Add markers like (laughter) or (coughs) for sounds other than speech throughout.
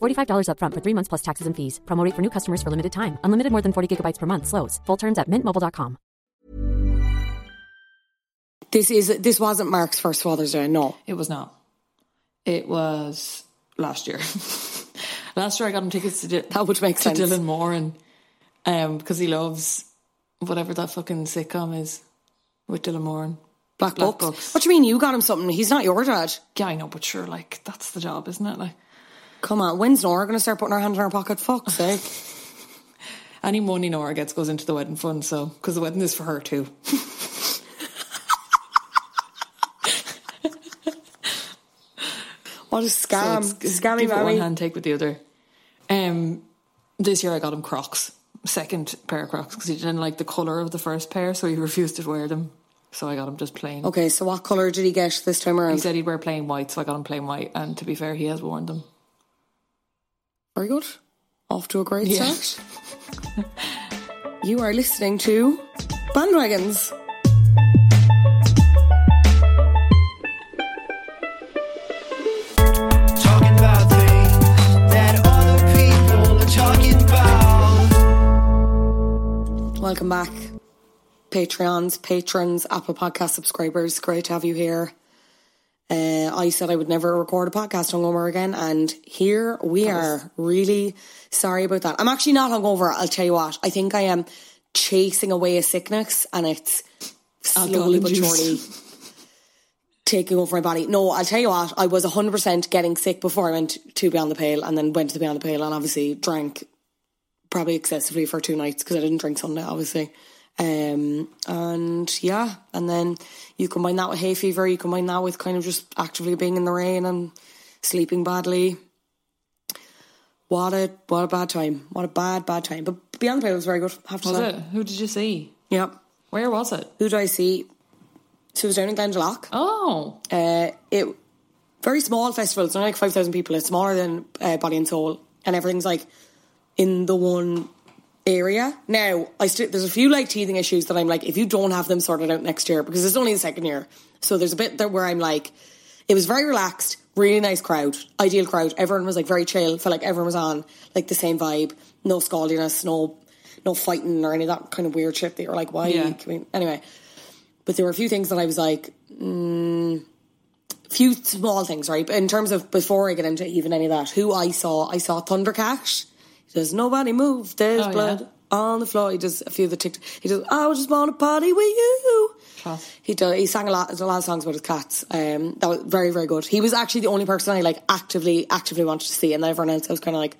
$45 upfront for three months plus taxes and fees. Promo rate for new customers for limited time. Unlimited more than 40 gigabytes per month. Slows. Full terms at mintmobile.com. This is this wasn't Mark's first Father's Day. No, It was not. It was last year. (laughs) last year I got him tickets to, Di- that would make to sense. Dylan Moran and um because he loves whatever that fucking sitcom is with Dylan Moran and Black, Black Books. Books. What do you mean? You got him something? He's not your dad. yeah, I know, but sure, like that's the job, isn't it? Like Come on, when's Nora going to start putting her hand in her pocket? Fuck's sake. (laughs) any money Nora gets goes into the wedding fund, so because the wedding is for her too. (laughs) What a So scam. it's- Scammy give one hand, take with the other. Um, this year I got him Crocs, second pair of Crocs, because he didn't like the color of the first pair, so he refused to wear them. So I got him just plain. Okay, so what colour did he get this time around? He said he'd wear plain white, so I got him plain white. And to be fair, he has worn them. Very good. Off to a great Yeah. start. you are listening to Bandwagons. Talking about things that other people are talking about. Welcome back, Patreons, patrons, Apple Podcast subscribers. Great to have you here. Uh, I said I would never record a podcast hungover again, and here we are. Really sorry about that. I'm actually not hungover. I'll tell you what. I think I am chasing away a sickness, and it's slowly but surely taking over my body. No, I'll tell you what. I was 100% getting sick before I went to Beyond the Pale, and then went to the Beyond the Pale, and obviously drank probably excessively for two nights because I didn't drink Sunday, obviously. Um, and yeah, and then you combine that with hay fever, you combine that with kind of just actively being in the rain and sleeping badly. What a what a bad time! What a bad bad time. But Beyond the Pale was very good. Have to Was say. it? Who did you see? Yeah. Where was it? Who do I see? So it was down in Glendalough. Oh, Uh, it very small festival. It's only like five thousand people. It's smaller than uh, Body and Soul, and everything's like in the one area. Now, I still there's a few like teething issues that I'm like, if you don't have them sorted out next year, because it's only the second year, so there's a bit there where I'm like, it was very relaxed, really nice crowd, ideal crowd. Everyone was like very chill. Felt like everyone was on like the same vibe. No scaldiness, no no fighting or any of that kind of weird shit that you're like, why? Yeah. Can we, anyway. But there were a few things that I was like, mm, few small things, right? But in terms of before I get into even any of that, who I saw, I saw Thundercat. He does nobody move, there's Oh, blood yeah. on the floor. He does a few of the tick. He does. I just want to party with you. Class. He does. He sang a lot. There's a lot of songs about his cats. Um, that was very very good. He was actually the only person I like actively actively wanted to see, and then everyone else I was kind of like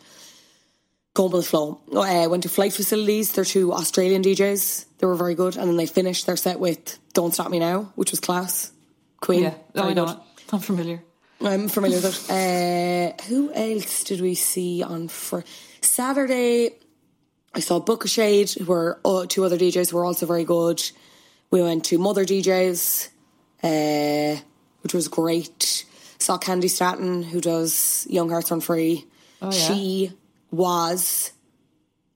going with the flow. Uh, went to Flight Facilities. They're two Australian DJs. They were very good, and then they finished their set with "Don't Stop Me Now," which was class. Queen. yeah. Oh, I know good. I'm familiar. I'm familiar with it. Uh, who else did we see on for Saturday? I saw Booka Shade, who were uh, two other DJs who were also very good. We went to Mother DJs, uh, which was great. Saw Candi Staton, who does Young Hearts Run Free. Oh, yeah. She was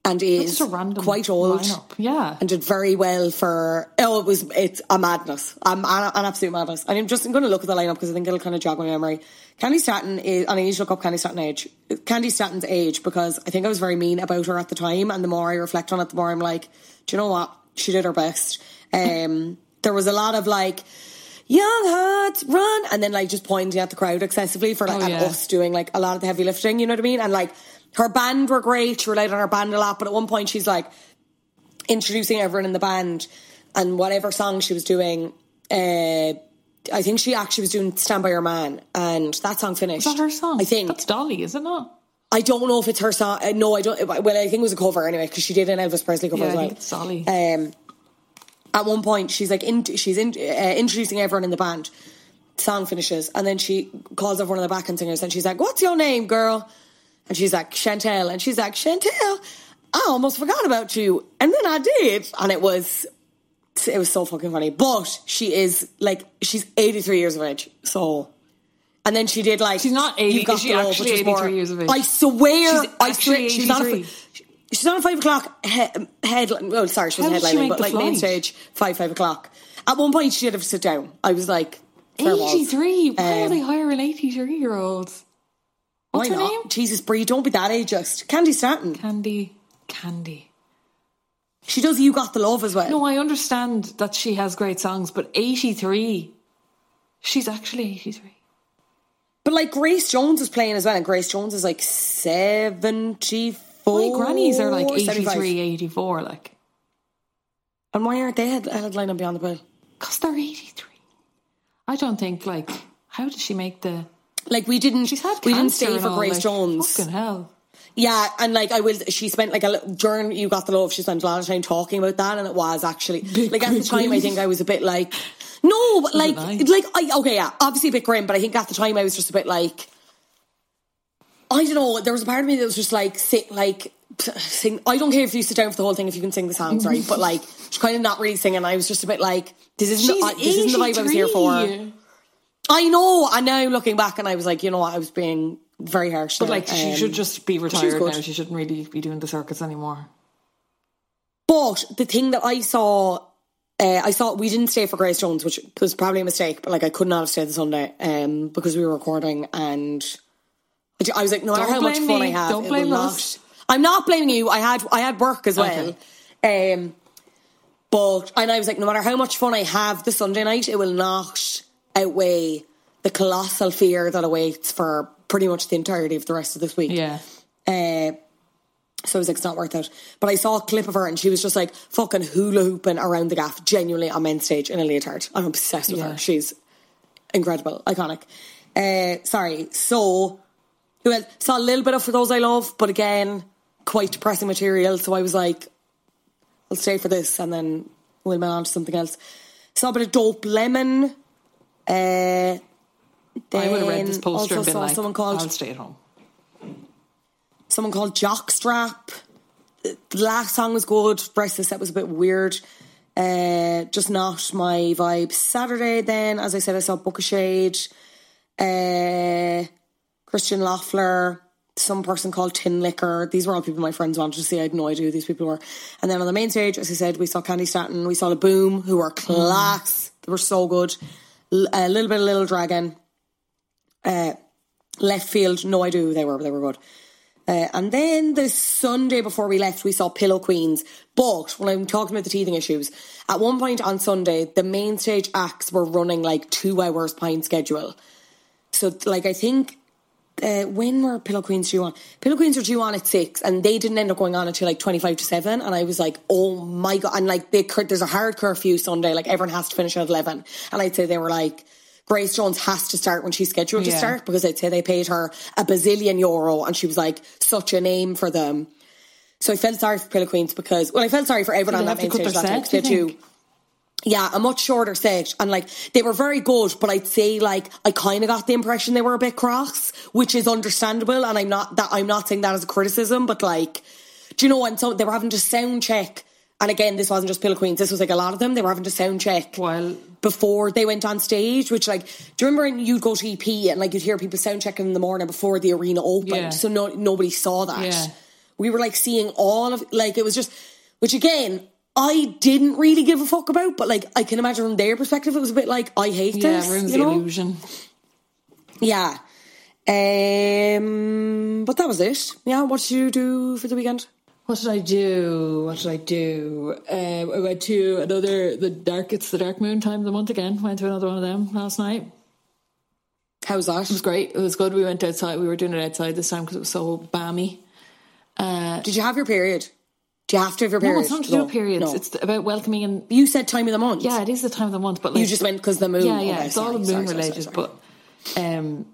and is a random quite old. lineup, yeah. and did very well for. Oh, it was it's a madness. I'm an, an absolute madness. And I'm just going to look at the lineup because I think it'll kind of jog my memory. Candi Staton is, and I need to look up Candi Staton age. Candi Staton's age because I think I was very mean about her at the time, and the more I reflect on it, the more I'm like, do you know what? She did her best. Um, there was a lot of like. Young hearts run, and then like just pointing at the crowd excessively for like Oh, yeah. us doing like a lot of the heavy lifting. You know what I mean? And like her band were great. She relied on her band a lot, but at one point she's like, introducing everyone in the band and whatever song she was doing uh I think she actually was doing Stand By Your Man and that song finished. Is that her song? I think. That's Dolly, is it not? I don't know if it's her song. Uh, no, I don't. Well, I think it was a cover anyway because she did an Elvis Presley cover Yeah, as I think it's Dolly. Um, at one point, she's like, in, she's in, uh, introducing everyone in the band. Song finishes, and then she calls up one of the backing singers, and she's like, "What's your name, girl?" And she's like, "Chantel," and she's like, "Chantel, I almost forgot about you," and then I did, and it was, it was so fucking funny. But she is like, she's eighty three years of age, so. And then she did like She's not 80, You've Got is she actually which was 83 years of age? I swear, She's I swear, she's not a, 83. she's on a five o'clock he- headline. Well, sorry, she did she headlining, but like main stage five five o'clock. At one point, she had to sit down. I was like, 83. Why are Um, they hiring 83 year olds? What's Why her not? name? Jesus, Brie, don't be that ageist. Candy Stanton. Candy. Candy. She does You Got the Love as well. No, I understand that she has great songs, but 83. She's actually 83. But like Grace Jones is playing as well, and Grace Jones is like 74. My grannies are like 75. 83, 84, like. And why aren't they head- headlining Beyond the Pale? Because they're 83. I don't think, like, how did she make the. Like we didn't, She's had we didn't stay for all, Grace like, Jones. Fucking hell. Yeah, and like I will, she spent like a during you got the love. She spent a lot of time talking about that, and it was actually (laughs) like at the time. I think I was a bit like, no, but like, like I okay, yeah, obviously a bit grim, but I think at the time I was just a bit like, I don't know. There was a part of me that was just like, sit, like, sing. I don't care if you sit down for the whole thing if you can sing the songs right, but like, she's kind of not really singing. I was just a bit like, this isn't I, this isn't the vibe I was here for. 83. I know, and now looking back, and I was like, you know what, I was being very harsh. But, there. like, she Um, should just be retired now. She shouldn't really be doing the circuits anymore. But the thing that I saw, uh, I saw we didn't stay for Grace Jones, which was probably a mistake. But like, I could not have stayed the Sunday um, because we were recording, and I was like, no matter how much fun me. I have, Don't it blame will us. not. I'm not blaming you. I had I had work as well. Um, but and I was like, no matter how much fun I have the Sunday night, it will not outweigh the colossal fear that awaits for pretty much the entirety of the rest of this week. Yeah. Uh, so I was like, it's not worth it. But I saw a clip of her and she was just like fucking hula hooping around the gaff, genuinely on men's stage in a leotard. I'm obsessed with Yeah. her. She's incredible, iconic. Uh, sorry. So, who else? Saw a little bit of For Those I Love, but again, quite depressing material. So I was like, I'll stay for this and then we'll move on to something else. Saw a bit of Dope Lemon. Uh, I would have read this poster and been like, someone called I'll stay at home. someone called Jockstrap. The last song was good. The rest of the set was a bit weird. Uh, just not my vibe. Saturday, then, as I said, I saw Booka Shade, uh, Christian Loeffler, some person called Tinlicker. These were all people my friends wanted to see. I had no idea who these people were. And then on the main stage, as I said, we saw Candi Staton, we saw The Boom, who were class. They were so good. A little bit of Little Dragon. Uh, left field, no I do. they were, they were good. Uh, and then the Sunday before we left, we saw Pillow Queens. But when I'm talking about the teething issues, at one point on Sunday, the main stage acts were running like two hours behind schedule. So, like, I think uh, when were Pillow Queens due on? Pillow Queens were due on at six, and they didn't end up going on until like twenty five to seven. And I was like, oh my god! And like, they, there's a hard curfew Sunday. Like, everyone has to finish at eleven. And I'd say they were like. Grace Jones has to start when she's scheduled to start because I'd say they paid her a bazillion euro and she was like such a name for them. So I felt sorry for Pillow Queens because, well, I felt sorry for everyone on that main stage that day. 'cause do you They. Yeah, a much shorter set. And like, they were very good, but I'd say like, I kind of got the impression they were a bit cross, which is understandable. And I'm not that, I'm not saying that as a criticism, but like, do you know, and so they were having to sound check. And again, this wasn't just Pillow Queens, this was like a lot of them. They were having to sound check While- before they went on stage, which like, do you remember when you'd go to EP and like you'd hear people sound checking in the morning before the arena opened? Yeah. So no, nobody saw that. Yeah. we were like seeing all of like it was just which again I didn't really give a fuck about, but like I can imagine from their perspective, it was a bit like I hate Yeah, this. ruins you the know? illusion. Yeah. Um, but that was it. Yeah. What did you do for the weekend? What did I do? What did I do? Um, I went to another the dark. It's the dark moon time of the month again. Went to another one of them last night. How's that? It was great. It was good. We went outside. We were doing it outside this time because it was so balmy. Did you have your period? Do you have to have your period? No, it's not to No, periods. no. It's about welcoming and you said time of the month. yeah, it is the time of the month. But like, You just went because the moon. Yeah, yeah. Okay, it's sorry, all moon sorry, related, sorry. but um,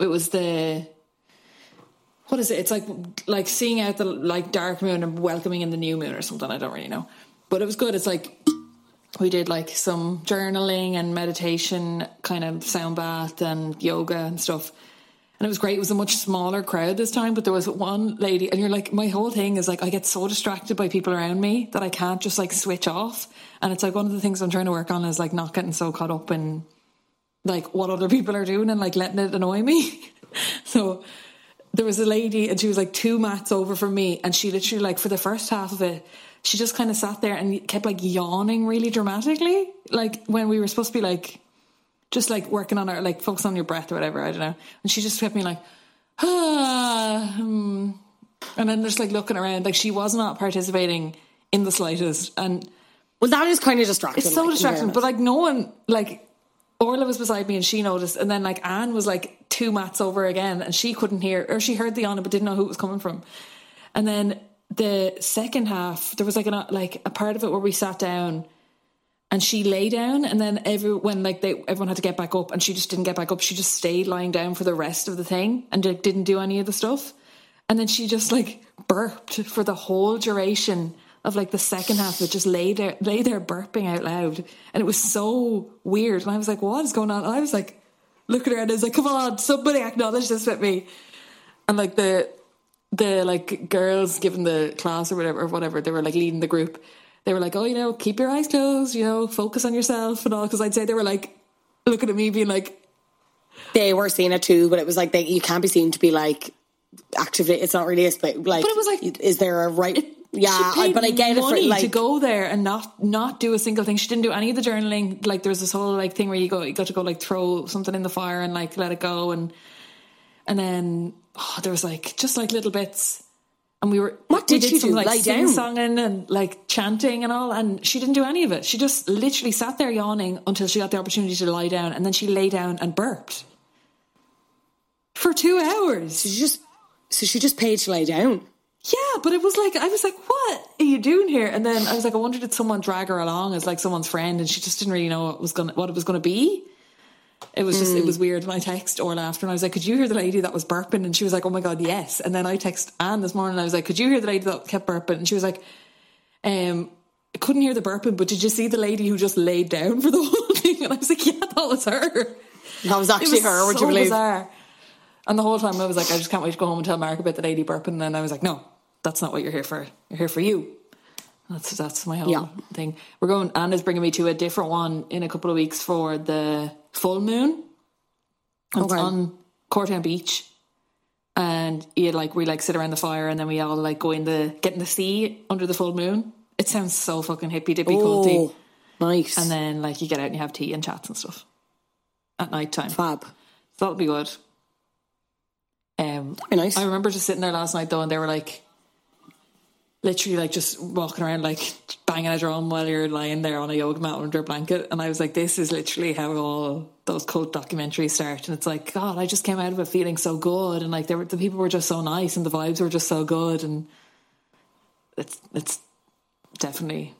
it was the what is it? It's like like seeing out the like dark moon and welcoming in the new moon or something. I don't really know, but it was good. It's like we did like some journaling and meditation, kind of sound bath and yoga and stuff. And it was great. It was a much smaller crowd this time, but there was one lady, and you're like, my whole thing is like, I get so distracted by people around me that I can't just like switch off. And it's like one of the things I'm trying to work on is like not getting so caught up in like what other people are doing and like letting it annoy me. (laughs) so there was a lady and she was like two mats over from me and she literally like for the first half of it she just kind of sat there and kept like yawning really dramatically like when we were supposed to be like just like working on our like focus on your breath or whatever I don't know and she just kept me like ah hmm. and then just like looking around like she was not participating in the slightest and Well, that is kind of distracting. it's so like, distracting. But like no one, like Orla was beside me and she noticed, and then like Anne was like two mats over again, and she couldn't hear, or she heard the Anna but didn't know who it was coming from. And then the second half, there was like an like a part of it where we sat down. And she lay down, and then every when like they everyone had to get back up, and she just didn't get back up. She just stayed lying down for the rest of the thing, and like, didn't do any of the stuff. And then she just like burped for the whole duration of like the second half. It just lay there, lay there burping out loud, and it was so weird. And I was like, "What is going on?" And I was like, looking around. and I was like, "Come on, somebody acknowledge this with me." And like the the like girls giving the class or whatever or whatever, they were like leading the group. They were like, "Oh, you know, keep your eyes closed. You know, focus on yourself and all." Because I'd say they were like looking at me, being like, they were seeing it too, but it was like they, you can't be seen to be like actively. It's not really a split. Like, But it was like- is there a right? yeah, she I, but I get it for like to go there and not not do a single thing. She didn't do any of the journaling. Like there was this whole like thing where you go you got to go like throw something in the fire and like let it go and and then oh, there was like just like little bits. And we were What we did she do? Like Lie down? singing and like chanting and all, and she didn't do any of it. She just literally sat there yawning until she got the opportunity to lie down, and then she lay down and burped for two hours. she just so she just paid to lay down. Yeah, but it was like I was like, "What are you doing here?" And then I was like, "I wonder did someone drag her along as like someone's friend?" And she just didn't really know what was gonna what it was gonna be. It was just it was weird. And I text Orla after, and I was like, "Could you hear the lady that was burping?" And she was like, "Oh my god, yes." And then I text Anne this morning, and I was like, "Could you hear the lady that kept burping?" And she was like, "Um." I couldn't hear the burping, but did you see the lady who just laid down for the (laughs) whole thing? And I was like, yeah, that was her. That was actually was her. Would so you believe? Bizarre. And the whole time I was like, I just can't wait to go home and tell Mark about the lady burping. And then I was like, no, that's not what you're here for. You're here for you. That's that's my whole Yeah. thing. We're going. Anna's bringing me to a different one in a couple of weeks for the full moon. It's Okay. on Courtown Beach, and you like we like sit around the fire, and then we all like go in the get in the sea under the full moon. It sounds so fucking hippy dippy Oh, culty. nice. And then like you get out and you have tea and chats and stuff at night time. fab. So that'll be good. Um, Very nice. I remember just sitting there last night though, and they were like, literally like just walking around like banging a drum while you're lying there on a yoga mat under a blanket, and I was like, this is literally how all those cult documentaries start, and it's like, God, I just came out of it feeling so good, and like were, the people were just so nice, and the vibes were just so good, and it's it's definitely.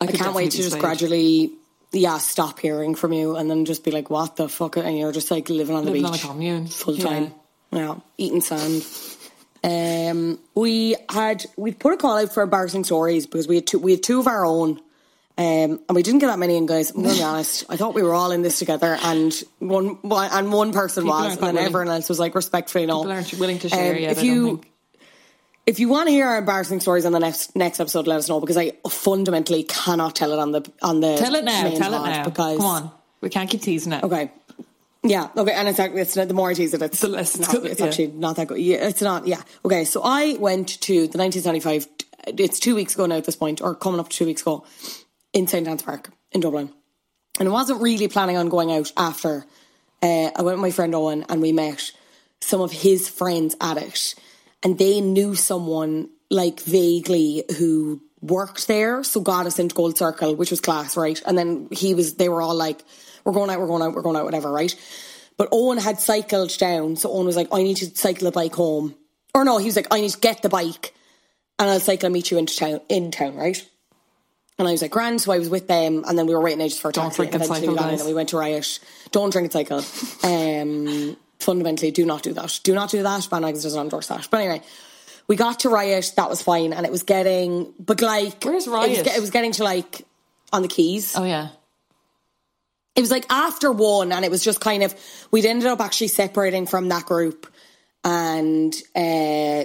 I could can't wait to just gradually, yeah, stop hearing from you and then just be like, what the fuck? And you're just like living on the Living on beach. a commune. Full Yeah. time. Yeah. Eating sand. Um, we had, we put a call out for embarrassing stories because we had two, we had two of our own. Um, and we didn't get that many in, guys. I'm going to be (laughs) honest. I thought we were all in this together, and one, and one person People was, and then willing. everyone else was like respectfully no. People aren't willing to share Um, yet. if you if you want to hear our embarrassing stories on the next next episode, let us know because I fundamentally cannot tell it on the on the Tell it now. Tell it now. because Come on. We can't keep teasing it. okay Yeah, okay, and it's actually, it's not, the more I tease it, it's, The less it's not, good, it's yeah. actually not that good. Yeah, it's not, yeah. Okay, so I went to the 1975, it's two weeks ago now at this point, or coming up to two weeks ago, in St. Anne's Park in Dublin. And I wasn't really planning on going out after. Uh, I went with my friend Owen and we met some of his friends at it. And they knew someone, like, vaguely who worked there, so got us into Gold Circle, which was class, right? And then he was, they were all like, we're going out, we're going out, we're going out, whatever, right? But Owen had cycled down, so Owen was like, I need to cycle a bike home. Or no, he was like, I need to get the bike and I'll cycle and meet you into town, in town, right? And I was like, grand, so I was with them, and then we were waiting ages for a Don't taxi. drink and cycle, we guys. and we went to Riot. Don't drink and cycle. (laughs) Um, fundamentally, do not do that. Do not do that. Bandwagons doesn't endorse that. But anyway, we got to Riot, that was fine, and it was getting, but like, Where's It was, it was getting to like on the keys Oh yeah. it was like after one and it was just kind of we'd ended up actually separating from that group and uh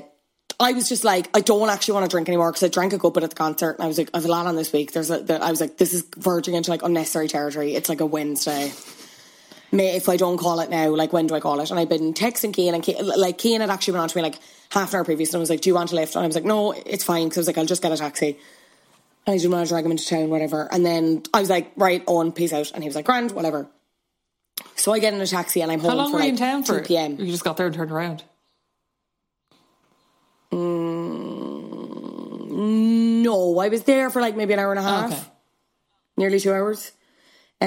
I was just like, I don't actually want to drink anymore because I drank a good bit at the concert and I was like, I have a lot on this week. There's a, there, I was like, this is verging into like unnecessary territory. It's like a Wednesday. If I don't call it now, like when do I call it? And I've been texting Kian and Kian, like Kian had actually been on to me like half an hour previous and I was like, do you want a lift? And I was like, no, it's fine because I was like, I'll just get a taxi. And I didn't want to drag him into town, whatever. And then I was like, right, on, peace out. And he was like, grand, whatever. So I get in a taxi and I'm home How long for were like you in town 2 for? p.m. You just got there and turned around. No, I was there for like maybe an hour and a half, Okay. nearly two hours. Uh,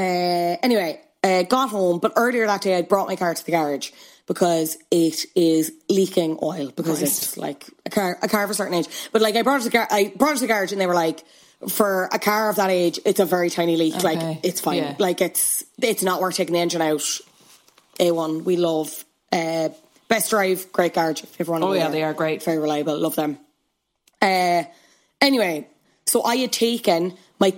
anyway, uh, got home, but earlier that day I brought my car to the garage because it is leaking oil because Christ. it's like a car, a car of a certain age. But like I brought it to the gar- I brought it to the garage and they were like, for a car of that age, it's a very tiny leak. Okay. Like it's fine. Yeah. Like it's it's not worth taking the engine out. A1, we love. Uh, best drive, great garage. If everyone Oh, yeah, they are great. very reliable. Love them. Uh, anyway, so I had taken my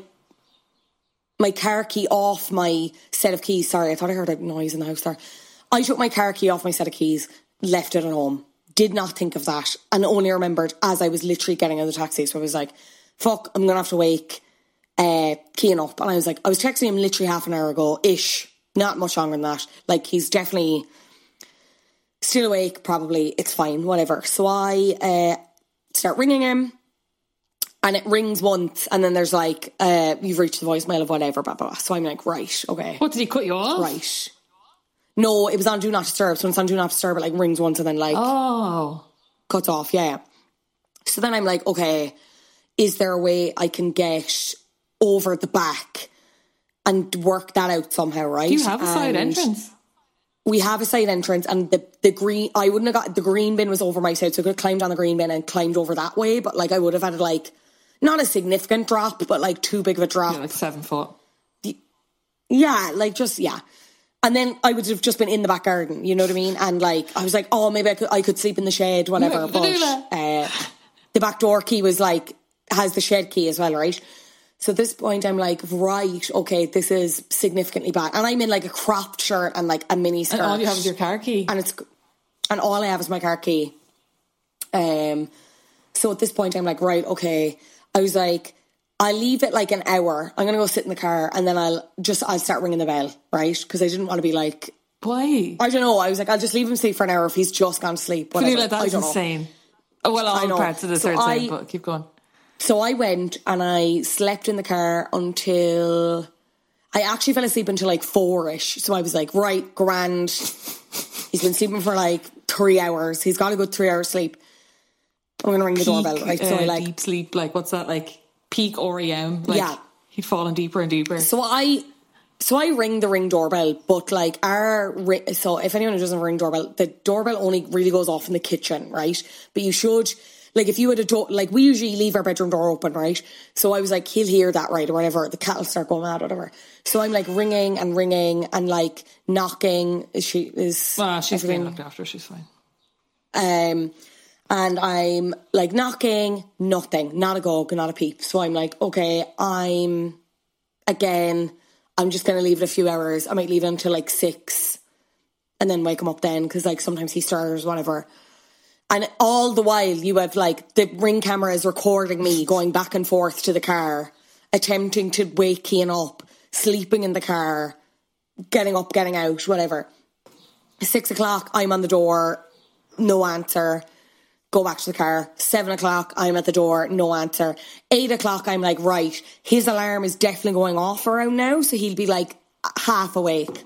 my car key off my set of keys. Sorry, I thought I heard a noise in the house there. I took my car key off my set of keys, left it at home. Did not think of that, and only remembered as I was literally getting in the taxi. So I was like, "Fuck, I'm gonna have to wake uh, up." And I was like, I was texting him literally half an hour ago, ish, not much longer than that. Like he's definitely still awake. Probably it's fine, whatever. So I uh, start ringing him and it rings once and then there's like uh you've reached the voicemail of whatever blah blah, blah. so i'm like right okay What did he cut you off? right no it was on do not disturb so when it's on do not disturb it like rings once and then like Oh. cuts off yeah so then i'm like okay is there a way i can get over the back and work that out somehow right Do you have a side And- entrance? we have a side entrance and the the green I wouldn't have got the green bin was over my side so I could have climbed on the green bin and climbed over that way but like I would have had like not a significant drop but like too big of a drop Yeah, like seven foot. yeah like just yeah and then I would have just been in the back garden you know what I mean and like I was like oh maybe I could I could sleep in the shed whatever but uh, the back door key was like has the shed key as well right so at this point I'm like right okay this is significantly bad and I'm in like a cropped shirt and like a mini skirt And all you have is your car key. and it's and all I have is my car key. Um, so at this point, I'm like, right, okay. I was like, I'll leave it like an hour. I'm gonna go sit in the car, and then I'll just I'll start ringing the bell, right? Because I didn't want to be like, Why? I don't know. I was like, I'll just leave him sleep for an hour if he's just gone to sleep. I feel Whatever. like I that's insane. Oh, well, I all know. parts of So are insane, I- but keep going. So I went and I slept in the car until I actually fell asleep until like four ish. So I was like, right, grand. He's been sleeping for like three hours. He's got a good three hours sleep. I'm gonna ring the doorbell, right? So uh, like deep sleep, like what's that like? Peak REM, like Yeah. he'd fallen deeper and deeper. So I, so I ring the ring doorbell, but like our, so if anyone who doesn't ring doorbell, the doorbell only really goes off in the kitchen, right? But you should, like if you had a door, like we usually leave our bedroom door open, right? So I was like, he'll hear that, right? Or whatever, the cat will start going mad, whatever. So I'm like ringing and ringing and like knocking. Is she, is Ah, she's being looked after. She's fine. um, and I'm like knocking, nothing, not a go, not a peep. So I'm like, okay, I'm again, I'm just gonna leave it a few hours. I might leave it until like six, and then wake him up then because like sometimes he stirs, whatever. And all the while, you have like the ring camera is recording me going back and forth to the car, attempting to wake Kian up, sleeping in the car, getting up, getting out, whatever. Six o'clock, I'm on the door, no answer. Go back to the car. Seven o'clock, I'm at the door, no answer. Eight o'clock, I'm like, right, his alarm is definitely going off around now, so he'll be like half awake.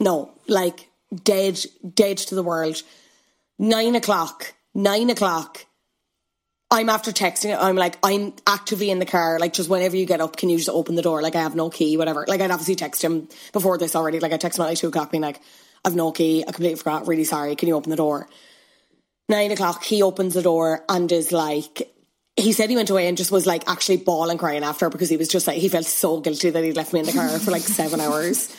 No, like dead, dead to the world. Nine o'clock, nine o'clock. I'm after texting. I'm like, I'm actively in the car. Like, just whenever you get up, can you just open the door? Like, I have no key, whatever. Like, I'd obviously text him before this already. Like, I texted him at like two o'clock, being like, I've no key. I completely forgot. Really sorry. Can you open the door? Nine o'clock, he opens the door and is like, he said he went away and just was like actually bawling crying after because he was just like, he felt so guilty that he left me in the car for like (laughs) seven hours.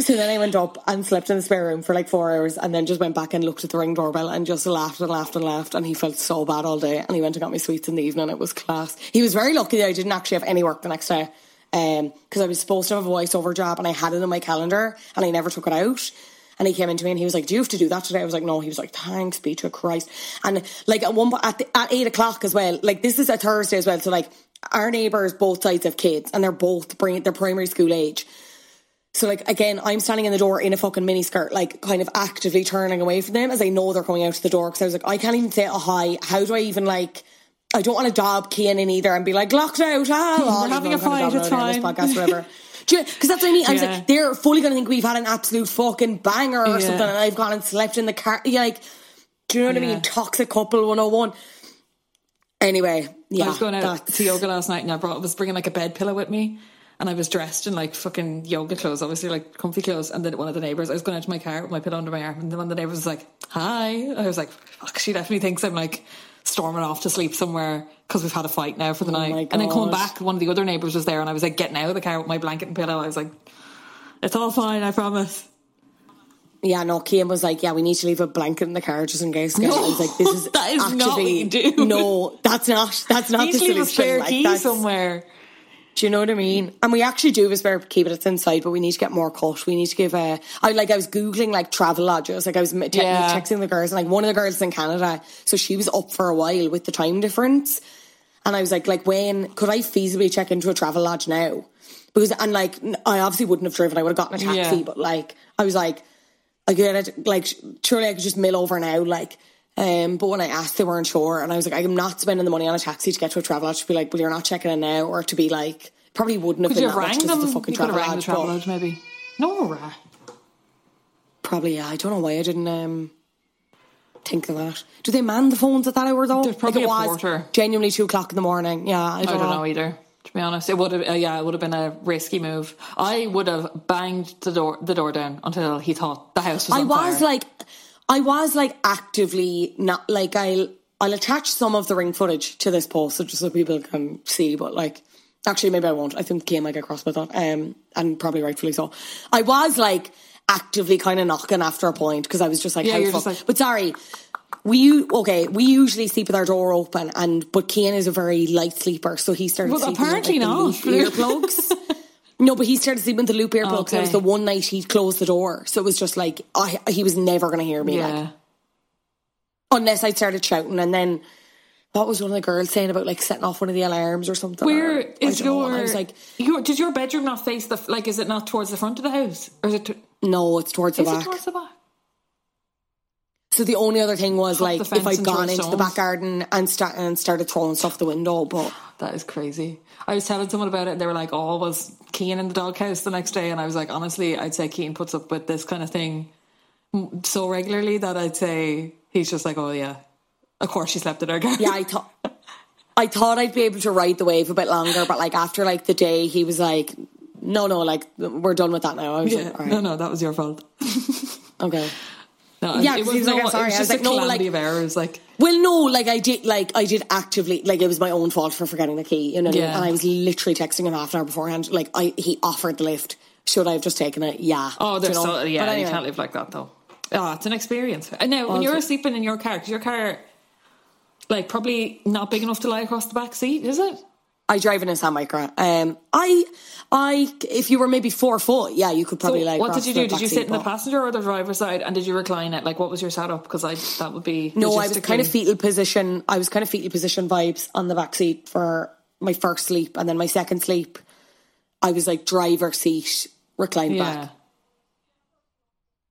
So then I went up and slept in the spare room for like four hours and then just went back and looked at the ring doorbell and just laughed and laughed and laughed and he felt so bad all day and he went and got me sweets in the evening. It was class. He was very lucky that I didn't actually have any work the next day um, because I was supposed to have a voiceover job and I had it in my calendar and I never took it out. And he came into me and he was like, "Do you have to do that today?" I was like, "No." He was like, "Thanks be to Christ." And like at one at, the, at eight o'clock as well. Like this is a Thursday as well. So like our neighbours both sides have kids and they're both bring they're primary school age. So like again, I'm standing in the door in a fucking mini skirt, like kind of actively turning away from them as I know they're coming out to the door. Because I was like, I can't even say a hi. How do I even like? I don't want to dob Kian in either and be like locked out. Ah, well, We're having a fight, it's fine. This podcast, whatever. (laughs) Because that's what I mean. I was Yeah. like, they're fully going to think we've had an absolute fucking banger or Yeah. something, and I've gone and slept in the car. You're like, do you know what I mean? Toxic couple 101. Anyway, yeah, I was going out to yoga last night and I brought was bringing like a bed pillow with me. And I was dressed in like fucking yoga clothes, obviously like comfy clothes. And then one of the neighbours, I was going out to my car with my pillow under my arm, and then one of the neighbours was like, "Hi." I was like, "Fuck." She definitely thinks I'm like storming off to sleep somewhere because we've had a fight now for the oh night. Oh my And then coming back, one of the other neighbours was there, and I was like getting out of the car with my blanket and pillow. I was like, "It's all fine, I promise." Yeah, no, Kian was like, yeah, we need to leave a blanket in the car just in case. No, I was like, this is (laughs) that is actively, not what you do. No, that's not. That's (laughs) not the need to leave a solution. spare Like, key somewhere. Do you know what I mean? And we actually do have a spare key, but it's inside. But we need to get more cut. We need to give a. I like. I was googling like travel lodges. Like I was te- Yeah. texting the girls, and like one of the girls is in Canada, so she was up for a while with the time difference. And I was like, like when could I feasibly check into a travel lodge now? Because and like I obviously wouldn't have driven. I would have gotten a taxi, Yeah. but like I was like, I could like surely I could just mill over now, like. Um, but when I asked, they weren't sure, and I was like, I'm not spending the money on a taxi to get to a travel lodge. To be like, well, you're not checking in now, or to be like, probably wouldn't have Could been you that have much rang 'cause them? it's a fucking you could have travel rang the lodge. travel lodge, maybe. No, rah. Probably, yeah. I don't know why I didn't um, think of that. Do they man the phones at that hour though? There's probably like it a was porter. genuinely two o'clock in the morning. Yeah, I I don't, don't know either. To be honest, it would have. Uh, yeah, it would have been a risky move. I would have banged the door, the door down until he thought the house was. I on was fire. like, I was like actively not like I'll I'll attach some of the ring footage to this post so just so people can see. But like, actually, maybe I won't. I think Kim might get cross with that, um, and probably rightfully so. I was like actively kind of knocking after a point because I was just like, Yeah, you're fuck? just like- but sorry. We okay. We usually sleep with our door open, and but Kian is a very light sleeper, so he started Well, sleeping apparently with, like, not. earplugs. (laughs) (laughs) No, but he started sleeping with the loop earplugs. and It was the one night he closed the door, so it was just like I, he was never going to hear me. Like, yeah. unless I started shouting. And then what was one of the girls saying about like setting off one of the alarms or something? Where or- is know. your? And I was like, your? Does your bedroom not face the? Like, is it not towards the front of the house, or is it? To, no, it's towards the is it back. towards the back? so the only other thing was like if I'd gone into the back garden and, start, and started throwing stuff the window, but That is crazy. I was telling someone about it, and they were like, "Oh, was Kian in the doghouse the next day?" And I was like, "Honestly, I'd say Kian puts up with this kind of thing so regularly that I'd say he's just like, oh yeah, of course she slept in our garden." yeah, I thought. I thought I'd be able to ride the wave a bit longer, but like after like the day, he was like, "No, no, like we're done with that now." I was Yeah. like, "All right, No, no, that was your fault. (laughs) okay." No, Yeah, it was, was no, like, "I'm it sorry." was I was just like, a "No, like- of errors. Like, Well, no, like I did, like I did actively, like it was my own fault for forgetting the key, you know. Yeah. And I was literally texting him half an hour beforehand. Like I, he offered the lift. Should I have just taken it? Yeah. oh, there's you know? so yeah, But you can't live like that though. Oh, it's an experience. And now, when you're sleeping in your car, because your car, like, probably not big enough to lie across the back seat, is it? I drive in a Nissan Micra. Um, I, I, if you were maybe four foot, yeah, you could probably So like. what did you do? Did you sit in the passenger or the driver's side, and did you recline it? Like, what was your setup? Because I that would be No, I was kind of fetal position. I was kind of fetal position vibes on the back seat for my first sleep, and then my second sleep, I was like driver seat reclined yeah. back.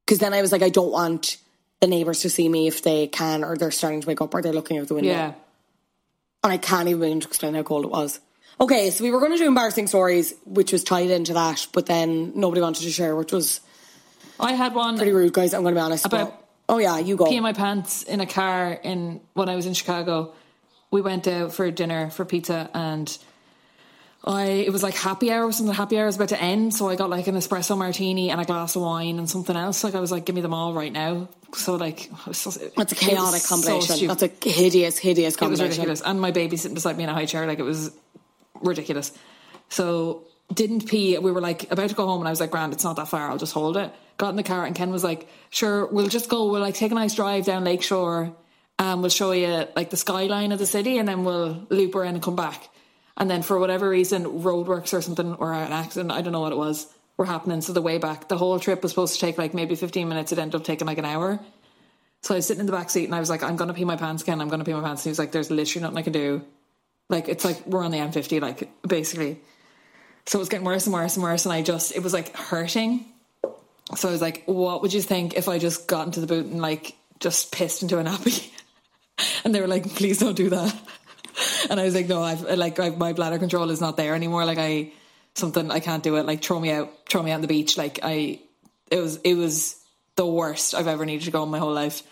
Because then I was like, I don't want the neighbours to see me if they can, or they're starting to wake up, or they're looking out the window. Yeah. And I can't even explain how cold it was. Okay, so we were going to do embarrassing stories, which was tied into that, but then nobody wanted to share, which was I had one pretty rude, guys. I'm going to be honest. About but- oh yeah, you go. peeing my pants in a car in when I was in Chicago. We went out for dinner for pizza and I it was like happy hour or something. Happy hour was about to end, so I got like an espresso martini and a glass of wine and something else. Like I was like, give me them all right now. So like, so, That's a chaotic was so combination. That's a hideous, hideous It was combination. ridiculous. And my baby sitting beside me in a high chair, like it was ridiculous. So didn't pee. We were like about to go home, and I was like, "Grand, it's not that far. I'll just hold it." Got in the car, and Ken was like, "Sure, we'll just go. We'll like take a nice drive down Lakeshore, and we'll show you like the skyline of the city, and then we'll loop around and come back." And then for whatever reason, roadworks or something, or an accident, I don't know what it was, were happening. So the way back, the whole trip was supposed to take like maybe fifteen minutes. It ended up taking like an hour. So I was sitting in the back seat and I was like, I'm gonna pee my pants, Ken. I'm gonna pee my pants. And he was like, There's literally nothing I can do. Like it's like we're on the M50, like basically. So it was getting worse and worse and worse, and I just it was like hurting. So I was like, What would you think if I just got into the boot and like just pissed into a nappy? (laughs) and they were like, Please don't do that. (laughs) And I was like, No, I've like I, my bladder control is not there anymore. Like I something I can't do it. Like throw me out, throw me out on the beach. Like I, it was it was the worst I've ever needed to go in my whole life.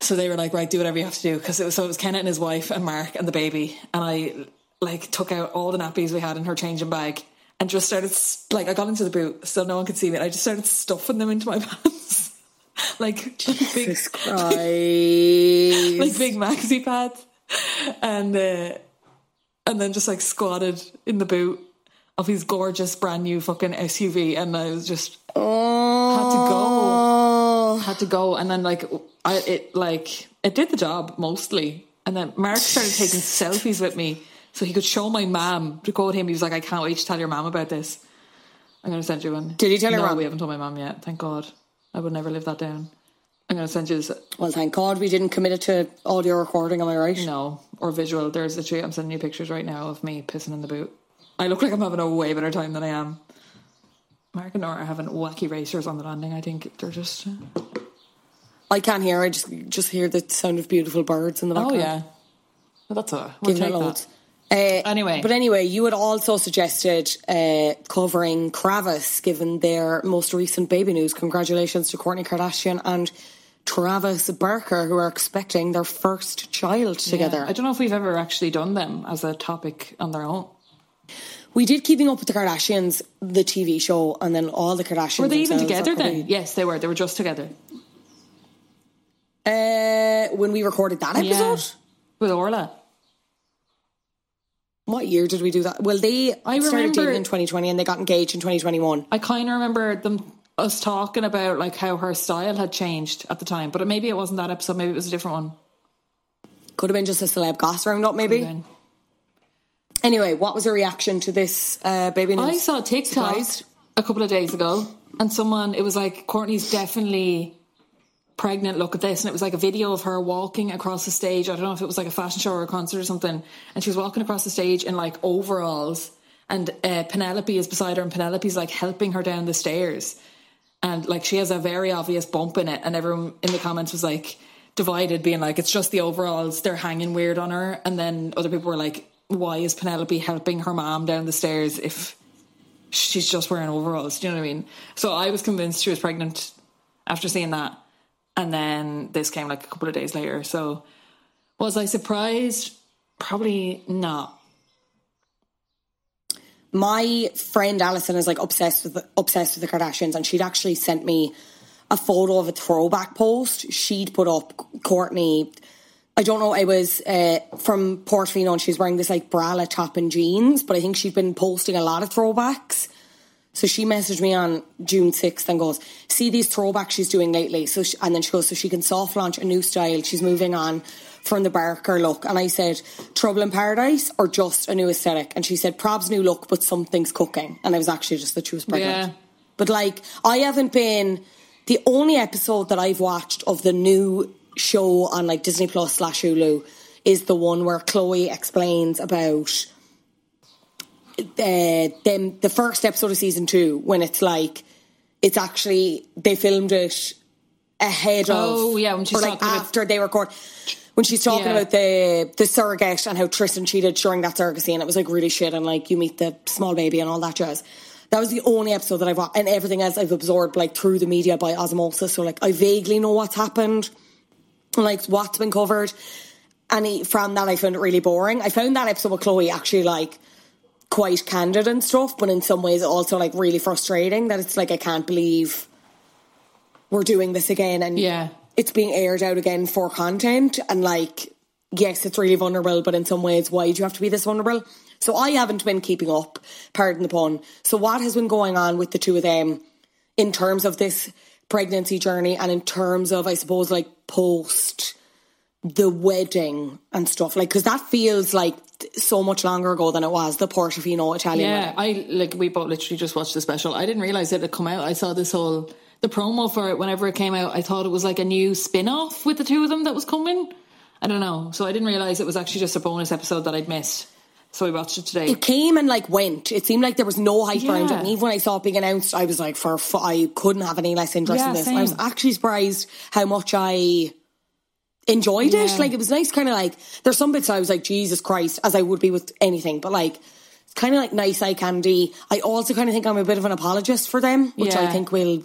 So they were like, right, do whatever you have to do. Because it was, so it was Kenneth and his wife and Mark and the baby. And I like took out all the nappies we had in her changing bag and just started, like, I got into the boot so no one could see me. And I just started stuffing them into my (laughs) pants. like, big, Jesus (laughs) Christ. like big maxi pads. And, uh, and then just like squatted in the boot of his gorgeous brand new fucking SUV. And I was just, had to go had to go and then like I it like it did the job mostly. And then Mark started taking (laughs) selfies with me so he could show my mom to quote him. He was like I can't wait to tell your mom about this. I'm gonna send you one. Did he tell your no, mum? we haven't told my mom yet. Thank God. I would never live that down. I'm gonna send you this. Well, thank God we didn't commit it to audio recording, am I right? no or visual. There's literally I'm sending you pictures right now of me pissing in the boot. I look like I'm having a way better time than I am. Mark and Nora are having wacky racers on the landing I think. They're just I can't hear. I just just hear the sound of beautiful birds in the background. Oh background. yeah, well, that's a we'll it take that. Uh, Anyway. but anyway, you had also suggested uh, covering Kravis, given their most recent baby news. Congratulations to Kourtney Kardashian and Travis Barker, who are expecting their first child together. I don't know if we've ever actually done them as a topic on their own. We did Keeping Up with the Kardashians, the TV show, and then all the Kardashians. Were they even together then? Yes, they were. They were just together. Uh, when we recorded that episode, Yeah. With Orla. what year did we do that? Well, they I started remember- dating in 2020 and they got engaged in 2021. I kind of remember them us talking about like how her style had changed at the time, but maybe it wasn't that episode. Maybe it was a different one. Could have been just a celeb goss roundup, maybe. Anyway, what was your reaction to this uh, baby news? I saw TikTok Surprised? a couple of days ago, and someone it was like Kourtney's definitely pregnant. Look at this, and it was like a video of her walking across the stage. I don't know if it was like a fashion show or a concert or something, and she was walking across the stage in like overalls, and uh, Penelope is beside her, and Penelope's like helping her down the stairs, and like she has a very obvious bump in it, and everyone in the comments was like divided, being like it's just the overalls, they're hanging weird on her, and then other people were like, why is Penelope helping her mom down the stairs if she's just wearing overalls. Do you know what I mean? So I was convinced she was pregnant after seeing that. And then this came like a couple of days later. So was I surprised? Probably not. My friend Alison is like obsessed with the, obsessed with the Kardashians, and she'd actually sent me a photo of a throwback post she'd put up. Kourtney, I don't know, it was uh, from Portofino, and she's wearing this like bralette top and jeans, but I think she'd been posting a lot of throwbacks. So she messaged me on June 6th and goes, see these throwbacks she's doing lately. So she, And then she goes, so she can soft launch a new style. She's moving on from the Barker look. And I said, Trouble in Paradise or just a new aesthetic? And she said, Prob's new look, but something's cooking. And I was actually just that she was pregnant. Yeah. But like, I haven't been, the only episode that I've watched of the new show on like Disney Plus slash Hulu is the one where Khloé explains about uh, them the first episode of season two when it's like it's actually they filmed it ahead of Oh, yeah, when she's or like talking about- after they record when she's talking Yeah. about the the surrogate and how Tristan cheated during that surrogacy and it was like really shit and like you meet the small baby and all that jazz. That was the only episode that I've watched and everything else I've absorbed like through the media by osmosis. So like I vaguely know what's happened, and, like what's been covered. And he, from that I found it really boring. I found that episode with Khloé actually like quite candid and stuff, but in some ways also like really frustrating that it's like I can't believe we're doing this again and Yeah. it's being aired out again for content. And like yes it's really vulnerable but in some ways why do you have to be this vulnerable? So i haven't been keeping up pardon the pun. So what has been going on with the two of them in terms of this pregnancy journey and in terms of i suppose like post the wedding and stuff? Like because that feels like so much longer ago than it was the portofino italian Yeah, wedding. I like we both literally just watched the special. I didn't realize it had come out. I saw this whole the promo for it whenever it came out. I thought it was like a new spin off with the two of them that was coming. I don't know. So I didn't realize it was actually just a bonus episode that I'd missed. So we watched it today. it came and like went. It seemed like there was no hype around it. Yeah. And even when I saw it being announced, I was like, for f- I couldn't have any less interest Yeah, in this. I was actually surprised how much I enjoyed it. Like it was nice, kind of like there's some bits I was like, Jesus Christ, as I would be with anything, but like. it's Kind of like nice eye candy. I also kind of think I'm a bit of an apologist for them, which I think we'll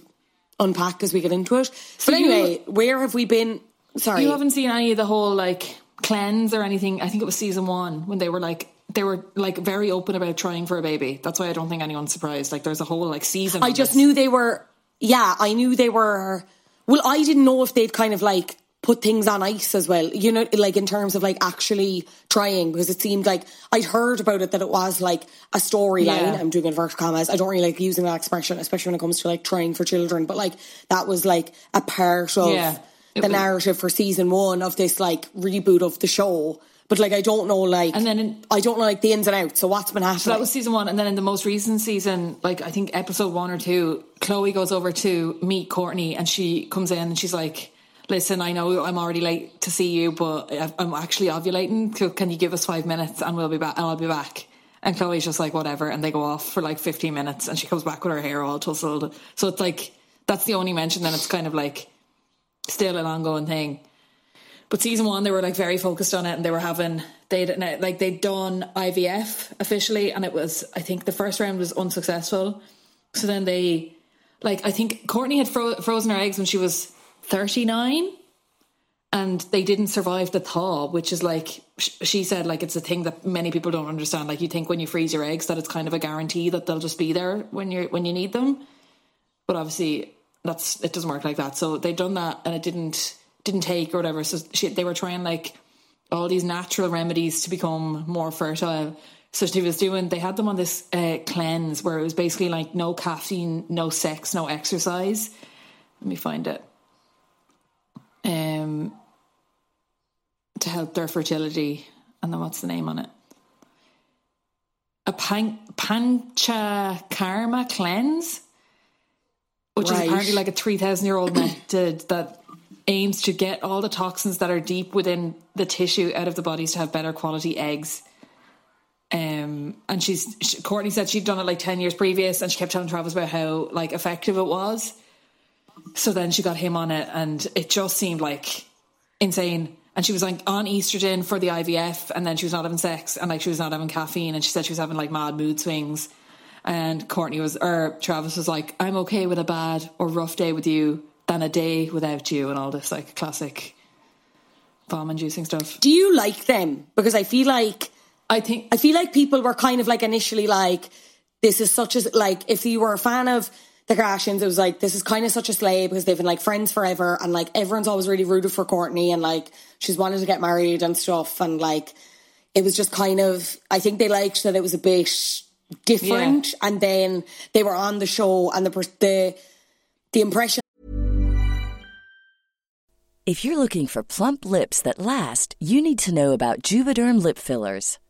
unpack as we get into it. but you- anyway, where have we been? Sorry, You haven't seen any of the whole like cleanse or anything. I think it was season one when they were like they were like very open about trying for a baby. That's why I don't think anyone's surprised. Like there's a whole like season. I just this. knew they were. Yeah, I knew they were. Well, I didn't know if they'd kind of like put things on ice as well. You know, like in terms of like actually trying, because it seemed like I'd heard about it that it was like a storyline. Yeah. I'm doing inverted commas. I don't really like using that expression, especially when it comes to like trying for children. But like that was like a part of Yeah, the was- narrative for season one of this like reboot of the show. But like I don't know like And then in- I don't know like the ins and outs. So what's been happening? So that was season one, and then in the most recent season, like I think episode one or two, Khloé goes over to meet Kourtney, and she comes in and she's like, "Listen, I know I'm already late to see you, but I'm actually ovulating. So can you give us five minutes, and we'll be back? And I'll be back." And Khloé's just like, "Whatever," and they go off for like 15 minutes, and she comes back with her hair all tousled. So it's like that's the only mention. Then it's kind of like still an ongoing thing. But season one, they were like very focused on it, and they were having they like they'd done IVF officially, and it was I think the first round was unsuccessful. So then they like I think Kourtney had fro- frozen her eggs when she was thirty nine, and they didn't survive the thaw, which is like she said like it's a thing that many people don't understand. Like you think when you freeze your eggs that it's kind of a guarantee that they'll just be there when you are when you need them, but obviously that's it doesn't work like that. So they'd done that and it didn't didn't take or whatever. So she, they were trying like all these natural remedies to become more fertile. So she was doing. They had them on this uh, cleanse where it was basically like no caffeine, no sex, no exercise. Let me find it. Um, to help their fertility, and then what's the name on it? A pan- pancha karma cleanse which Right. is apparently like a 3,000 year old (coughs) method that aims to get all the toxins that are deep within the tissue out of the bodies to have better quality eggs. Um, and she's she, Kourtney said she'd done it like 10 years previous and she kept telling Travis about how like effective it was. So then she got him on it and it just seemed like insane. And she was like on estrogen for the IVF and then she was not having sex and like she was not having caffeine and she said she was having like mad mood swings. And Kourtney was, or Travis was like, I'm okay with a bad or rough day with you than a day without you and all this like classic bomb inducing stuff. Do you like them? Because I feel like I think I feel like people were kind of like initially like, this is such a like if you were a fan of the Kardashians, it was like this is kind of such a slay because they've been like friends forever and like everyone's always really rooted for Kourtney and like she's wanted to get married and stuff and like it was just kind of I think they liked that it was a bit different and then they were on the show and the the the impression If you're looking for plump lips that last, you need to know about Juvederm lip fillers.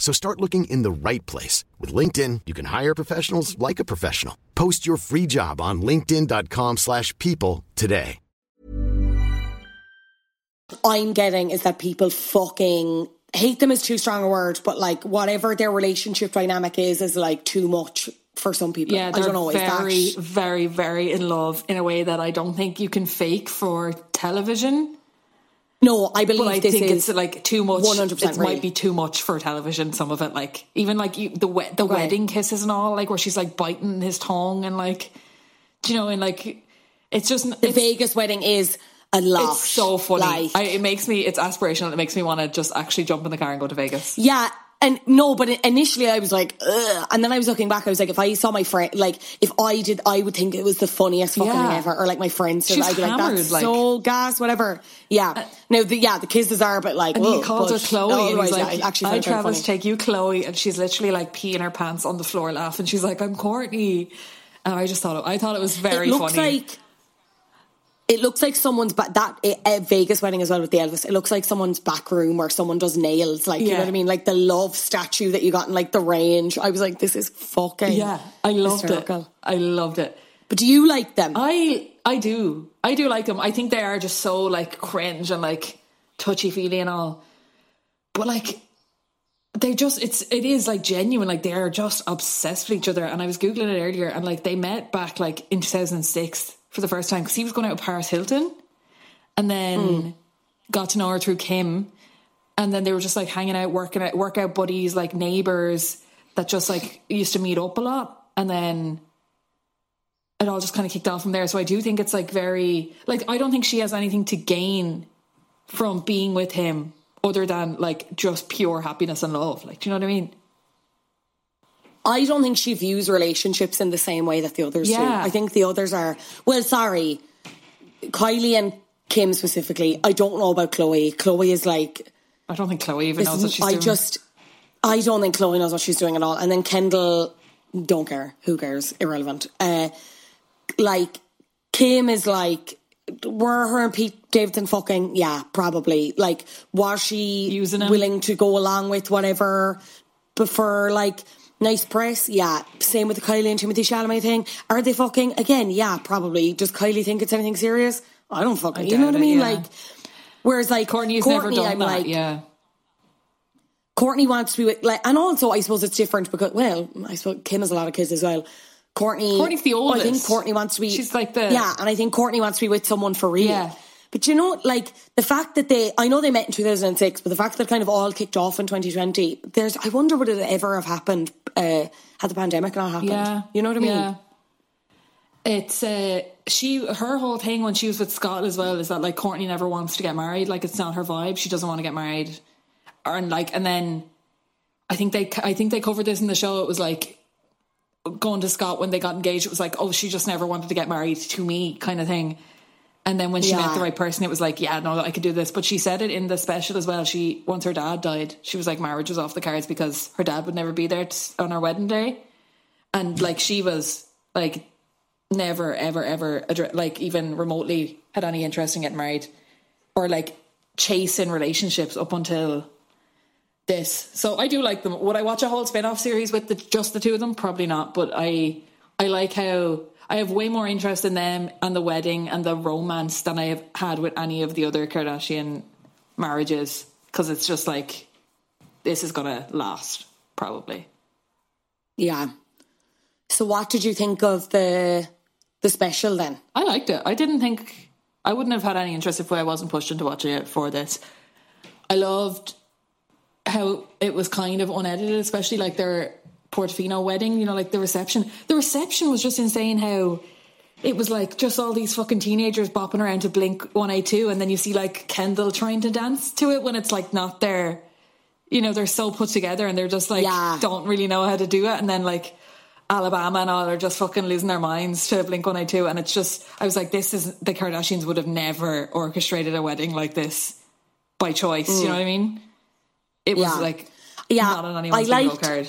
So start looking in the right place. With LinkedIn, you can hire professionals like a professional. Post your free job on linkedin.com slash people today. I'm getting is that people fucking hate them is too strong a word, but like whatever their relationship dynamic is is like too much for some people. Yeah, I they're don't know. Is very, that very, very in love in a way that I don't think you can fake for television. No? I believe But I this think is it's like too much. 100% It might be too much for television. Some of it, like even like you, the we- the Right. wedding kisses and all, like where she's like biting his tongue and like, do you know, and like it's just the it's, Vegas wedding is a lot. it's so funny. Like, I, it makes me. It's aspirational. It makes me want to just actually jump in the car and go to Vegas. Yeah, and no, but initially I was like, Ugh. and then I was looking back. I was like, if I saw my friend, like, if I did, I would think it was the funniest fucking Yeah. thing ever. Or like my friends, She's I'd be like, that's like- so gas, whatever. Yeah, uh, no, the, yeah, the kisses are, but like, And he ugh, calls her Khloé, and he's otherwise, yeah, I actually "I it Travis, take you, Khloé," and she's literally like peeing her pants on the floor, laughing. She's like, "I'm Kourtney," and I just thought it, I thought it was very it funny. like it looks like someone's ba- that uh, Vegas wedding as well with the Elvis. It looks like someone's back room where someone does nails, like you know what I mean, like the love statue that you got in like the range. I was like, this is fucking yeah, I loved hysterical. it. I loved it. But do you like them? I I do. I do like them. I think they are just so like cringe and like touchy feely and all. But like they just it's it is like genuine. Like they are just obsessed with each other. And I was googling it earlier, and like they met back like in 2006 for the first time because he was going out with Paris Hilton, and then hmm. got to know her through Kim, and then they were just like hanging out, working out, workout buddies, like neighbors that just like used to meet up a lot, and then it all just kind of kicked off from there. So I do think it's like very like I don't think she has anything to gain from being with him other than like just pure happiness and love. Like, do you know what I mean? I don't think she views relationships in the same way that the others do. I think the others are well, sorry, Kylie and Kim specifically. I don't know about Khloé. Khloé is like I don't think Khloé even knows what she's I doing. I just I don't think Khloé knows what she's doing at all. And then Kendall, don't care. Who cares? Irrelevant. Uh, like Kim is like. Were her and Pete Davidson fucking? Yeah, probably. Like, was she Using him? willing to go along with whatever for like nice press? Yeah. Same with the Kylie and Timothée Chalamet thing. Are they fucking again? Yeah, probably. Does Kylie think it's anything serious? I don't fucking. you know what I mean? yeah. Like, whereas like Kourtney's Kourtney, never done I'm that. like, yeah. Kourtney wants to be with, like, and also I suppose it's different because, well, I suppose Kim has a lot of kids as well. Kourtney, Kourtney's the oldest. I think. Kourtney wants to be. She's like the- yeah, and I think Kourtney wants to be with someone for real. Yeah. But you know, like the fact that they, I know they met in 2006, but the fact that kind of all kicked off in 2020, there's, I wonder would it ever have happened uh, had the pandemic not happened? Yeah. You know what I mean? Yeah. It's uh she her whole thing when she was with Scott as well is that like Kourtney never wants to get married. Like it's not her vibe. She doesn't want to get married. And like and then I think they I think they covered this in the show. It was like going to Scott when they got engaged. It was like oh she just never wanted to get married to me kind of thing. And then when she met the right person, it was like, yeah, no, I could do this. But she said it in the special as well. She once her dad died, she was like, marriage was off the cards because her dad would never be there t- on her wedding day, and like she was like never, ever, ever addre- like even remotely had any interest in getting married or like chasing relationships up until this. So I do like them. Would I watch a whole spin off series with the, just the two of them? Probably not. But I I like how I have way more interest in them and the wedding and the romance than I have had with any of the other Kardashian marriages because it's just like this is gonna last probably. Yeah. So what did you think of the the special then? I liked it. I didn't think I wouldn't have had any interest if I wasn't pushed into watching it for this. I loved how it was kind of unedited, especially like their Portofino wedding, you know, like the reception. The reception was just insane how it was like just all these fucking teenagers bopping around to Blink 182 and then you see like Kendall trying to dance to it when it's like not their you know, they're so put together and they're just like Yeah. don't really know how to do it and then like Alabama and all are just fucking losing their minds to Blink 182 and it's just I was like this is the Kardashians would have never orchestrated a wedding like this by choice, you mm. know what I mean? It was Yeah. like Yeah, not on anyone's I liked- card.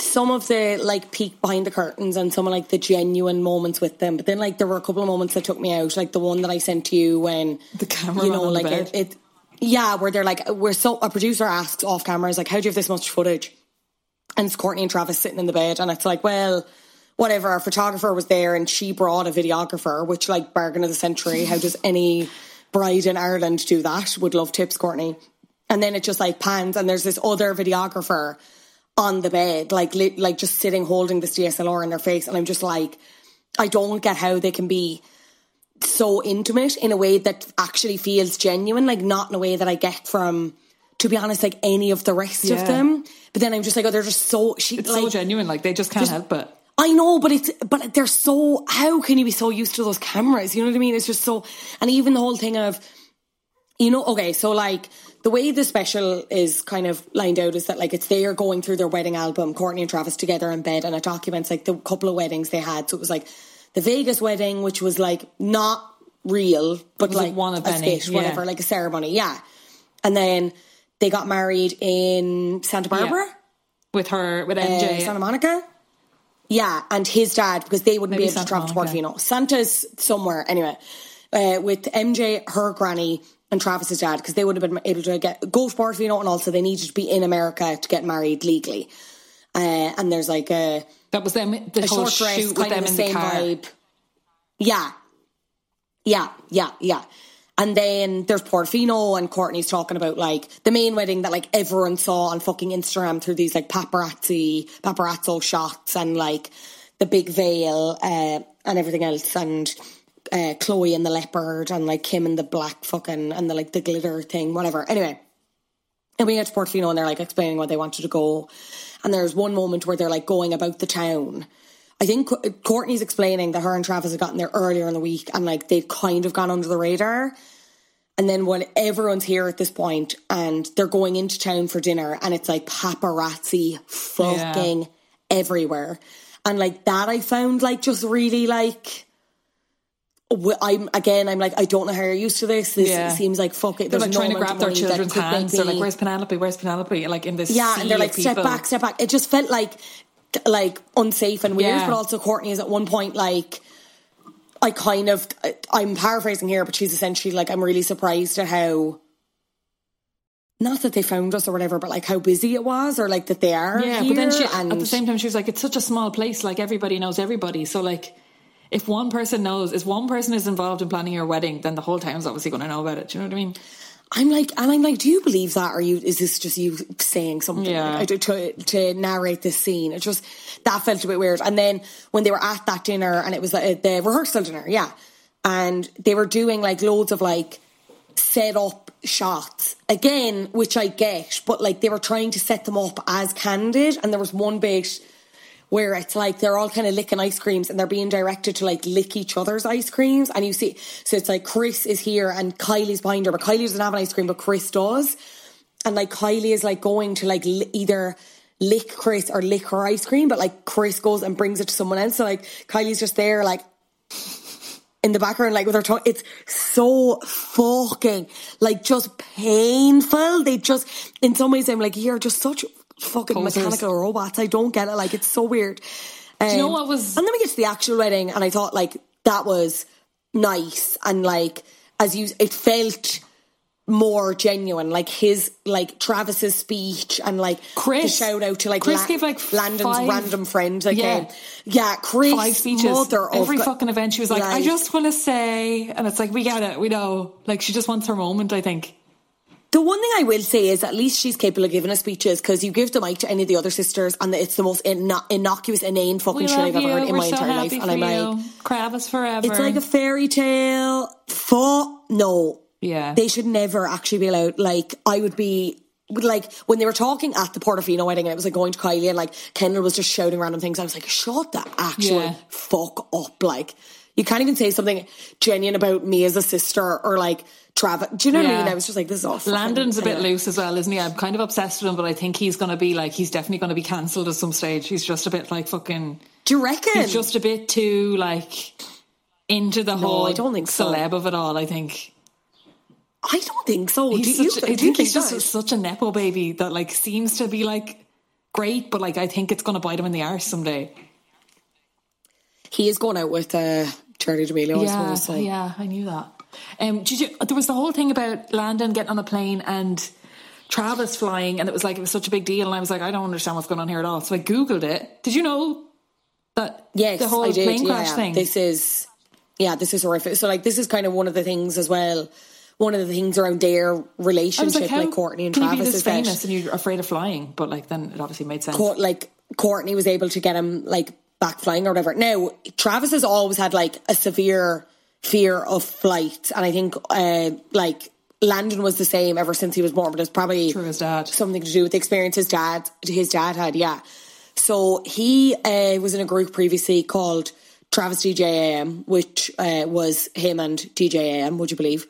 Some of the like peek behind the curtains and some of like the genuine moments with them. But then like there were a couple of moments that took me out, like the one that I sent to you when The camera, you know, like it, it yeah, where they're like we're so a producer asks off camera is like, How do you have this much footage? And it's Kourtney and Travis sitting in the bed and it's like, well, whatever, our photographer was there and she brought a videographer, which like bargain of the century. How does any bride in Ireland do that? Would love tips, Kourtney. And then it just like pans and there's this other videographer on the bed, like li- like just sitting holding this DSLR in their face, and I'm just like, I don't get how they can be so intimate in a way that actually feels genuine, like not in a way that I get from, to be honest, like any of the rest Yeah. of them. But then I'm just like, oh, they're just so she It's like so genuine, like they just can't just- help it. I know, but it's but they're so. How can you be so used to those cameras? You know what I mean? It's just so, and even the whole thing of, you know, okay, so like the way the special is kind of lined out is that like it's they are going through their wedding album, Kourtney and Travis together in bed, and it documents like the couple of weddings they had. So it was like the Vegas wedding, which was like not real, but like, like one of a skit, whatever, like a ceremony, yeah. And then they got married in Santa Barbara With her, with uh, MJ. Santa Monica. Yeah, and his dad because they wouldn't Maybe be able to Santa travel to Monica. Portofino. Santa's somewhere anyway. Uh, with MJ, her granny, and Travis's dad because they would have been able to get go to Portofino, and also they needed to be in America to get married legally. Uh, and there's like a, that was them, the whole short dress, shoot with kind them of in the the same car. vibe. Yeah, yeah, yeah, yeah. And then there's Portofino and Kourtney's talking about like the main wedding that like everyone saw on fucking Instagram through these like paparazzi paparazzo shots and like the big veil uh, and everything else and uh, Khloé and the leopard and like Kim and the black fucking and the like the glitter thing whatever. Anyway, and we get to Portofino and they're like explaining why they wanted to go. And there's one moment where they're like going about the town. I think Kourtney's explaining that her and Travis had gotten there earlier in the week and like they'd kind of gone under the radar. And then when everyone's here at this point and they're going into town for dinner and it's like paparazzi fucking everywhere. And like that I found like just really like I'm again. I'm like I don't know how you're used to this. This Yeah. seems like fuck it. They're There's like no trying to grab their children's hands. They're like, "Where's Penelope? Where's Penelope?" Like in this. yeah, and they're like step people. back, step back. It just felt like like unsafe and weird. Yeah. But also Kourtney is at one point like. I kind of, I'm paraphrasing here, but she's essentially like, I'm really surprised at how, not that they found us or whatever, but like how busy it was, or like that they are. Yeah, but then she, and at the same time, she was like, "It's such a small place. Like everybody knows everybody. So like, if one person knows, if one person is involved in planning your wedding, then the whole town's obviously going to know about it. Do you know what I mean? I'm like, and I'm like, do you believe that, or you is this just you saying something Yeah. like, to to narrate this scene? It just that felt a bit weird. And then when they were at that dinner, and it was uh, the rehearsal dinner, yeah, and they were doing like loads of like set up shots again, which I get, but like they were trying to set them up as candid, and there was one bit where it's like they're all kind of licking ice creams and they're being directed to like lick each other's ice creams. And you see, so it's like Kris is here and Kylie's behind her, but Kylie doesn't have an ice cream, but Kris does. And like Kylie is like going to like li- either lick Kris or lick her ice cream, but like Kris goes and brings it to someone else. So like Kylie's just there, like in the background, like with her tongue. It's so fucking like just painful. They just, in some ways, I'm like, you're just such fucking Posers. mechanical robots. I don't get it. Like it's so weird. Do you know Um, what was- And then we get to the actual wedding, and I thought like that was nice and like as you, it felt more genuine. Like his, like Travis's speech and like Kris. the shout out to like, Kris gave, like, Landon's five- random friend. Like, Yeah. um, yeah, Kris, five speeches. of Every God- fucking event, she was like, "I just want to say," and it's like, "We get it, we know." Like she just wants her moment. I think. The one thing I will say is at least she's capable of giving us speeches because you give the mic to any of the other sisters and it's the most inno- innocuous, inane fucking shit I've ever heard in We're my so entire life. And I'm you. like, Kravis forever. it's like a fairy tale. Fuck no. Yeah. They should never actually be allowed. Like, I would be. Like when they were talking at the Portofino wedding, and it was like going to Kylie, and like Kendall was just shouting random things. I was like, "Shut the actual Yeah. fuck up!" Like, you can't even say something genuine about me as a sister or like Travis. Do you know what I mean? I was just like, "This is all." fucking- Landon's a bit anyway. loose as well, isn't he? I'm kind of obsessed with him, but I think he's going to be like, he's definitely going to be cancelled at some stage. He's just a bit like fucking. Do you reckon? He's just a bit too like into the whole I don't think so. celeb of it all. I think I don't think so. he's do you, such, do I you think he's just such a nepo baby that like seems to be like great, but like I think it's going to bite him in the arse someday. he is going out with uh, Charli D'Amelio. I Yeah, suppose, so. yeah, I knew that. Um, did you? There was the whole thing about Landon getting on a plane and Travis flying, and it was like it was such a big deal, and I was like, I don't understand what's going on here at all. So I googled it. Did you know that? Yes, the whole plane crash yeah, thing. This is, yeah, this is horrific. So, like, this is kind of one of the things as well. One of the things around their relationship, like, like, Kourtney and Travis, is that famous and you're afraid of flying? But like, then it obviously made sense. Court, like Kourtney was able to get him like back flying or whatever. Now, Travis has always had like a severe fear of flight, and I think uh, like Landon was the same ever since he was born. But it's probably True, his dad. something to do with the experience his dad his dad had. Yeah, so he uh, was in a group previously called Travis DJAM, which uh, was him and DJ AM. Would you believe?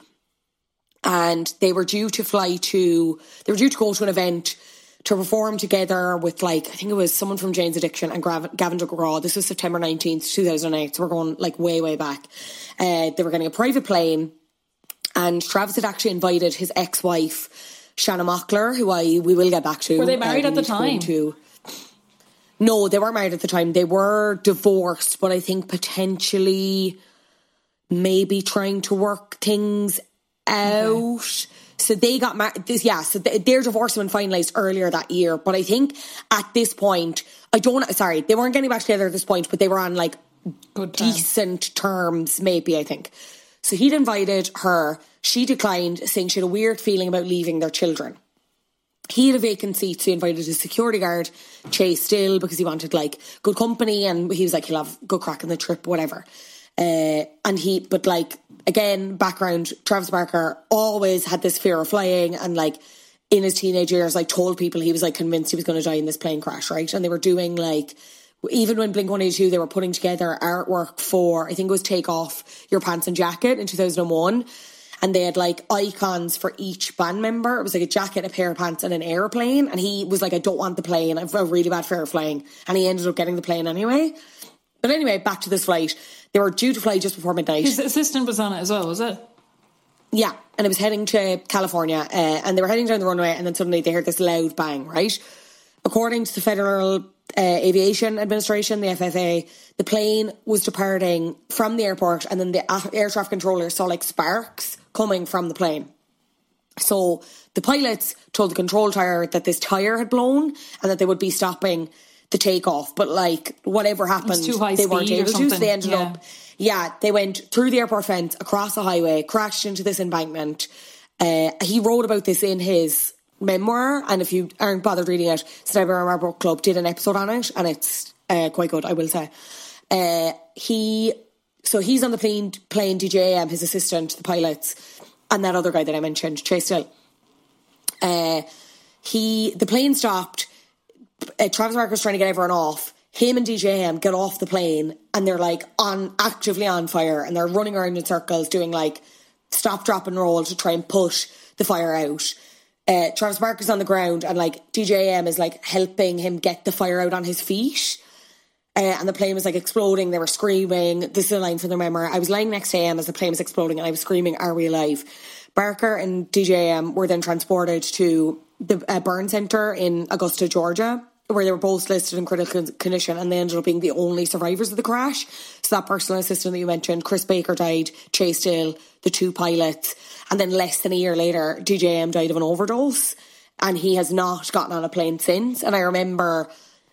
and they were due to fly to they were due to go to an event to perform together with like I think it was someone from Jane's Addiction and Gavin DeGraw. This was September nineteenth, two thousand eight. So we're going like way way back. Uh, they were getting a private plane, and Travis had actually invited his ex wife Shanna Moakler, who I we will get back to. Were they married at the need to time? into- no, they were married at the time. They were divorced, but I think potentially maybe trying to work things out. So they got married. This, yeah, so th- their divorce had been finalised earlier that year. But I think at this point, I don't. Sorry, they weren't getting back together at this point, but they were on like Good decent terms, maybe, I think. So he'd invited her. She declined, saying she had a weird feeling about leaving their children. He had a vacant seat, so he invited his security guard, Chase Still, because he wanted like good company and he was like, he'll have good crack on the trip, whatever. Uh, and he, but like, again, background, Travis Barker always had this fear of flying and like in his teenage years, like told people he was like convinced he was going to die in this plane crash, right? And they were doing like, even when Blink 182, they were putting together artwork for, I think it was Take Off Your Pants and Jacket in 2001. And they had like icons for each band member. It was like a jacket, a pair of pants, and an airplane. And he was like, I don't want the plane. I've a really bad fear of flying. And he ended up getting the plane anyway. But anyway, back to this flight. They were due to fly just before midnight. His assistant was on it as well, was it? Yeah, and it was heading to California, uh, and they were heading down the runway, and then suddenly they heard this loud bang. Right, according to the Federal uh, Aviation Administration, the FFA, the plane was departing from the airport, and then the air traffic controller saw like sparks coming from the plane. So the pilots told the control tower that this tire had blown and that they would be stopping the takeoff. But like whatever happened, they weren't able to. So they ended yeah. up, yeah, they went through the airport fence, across the highway, crashed into this embankment. Uh, he wrote about this in his memoir, and if you aren't bothered reading it, Cyber Book Club did an episode on it, and it's uh, quite good, I will say. Uh, he, so he's on the plane, plane DJM, his assistant, the pilots, and that other guy that I mentioned, Chase Still. Uh, he, the plane stopped. Uh, Travis Barker's trying to get everyone off. Him and DJM get off the plane, and they're like on actively on fire, and they're running around in circles doing like stop, drop, and roll to try and push the fire out. Uh, Travis Barker's on the ground, and like DJM is like helping him get the fire out on his feet. Uh, and the plane was like exploding. They were screaming. This is a line from the memoir. I was lying next to him as the plane was exploding, and I was screaming, "Are we alive?" Barker and DJM were then transported to the uh, burn center in Augusta, Georgia, where they were both listed in critical condition and they ended up being the only survivors of the crash. So that personal assistant that you mentioned, Chris Baker died, Chase Dill, the two pilots, and then less than a year later, DJM died of an overdose, and he has not gotten on a plane since. And I remember,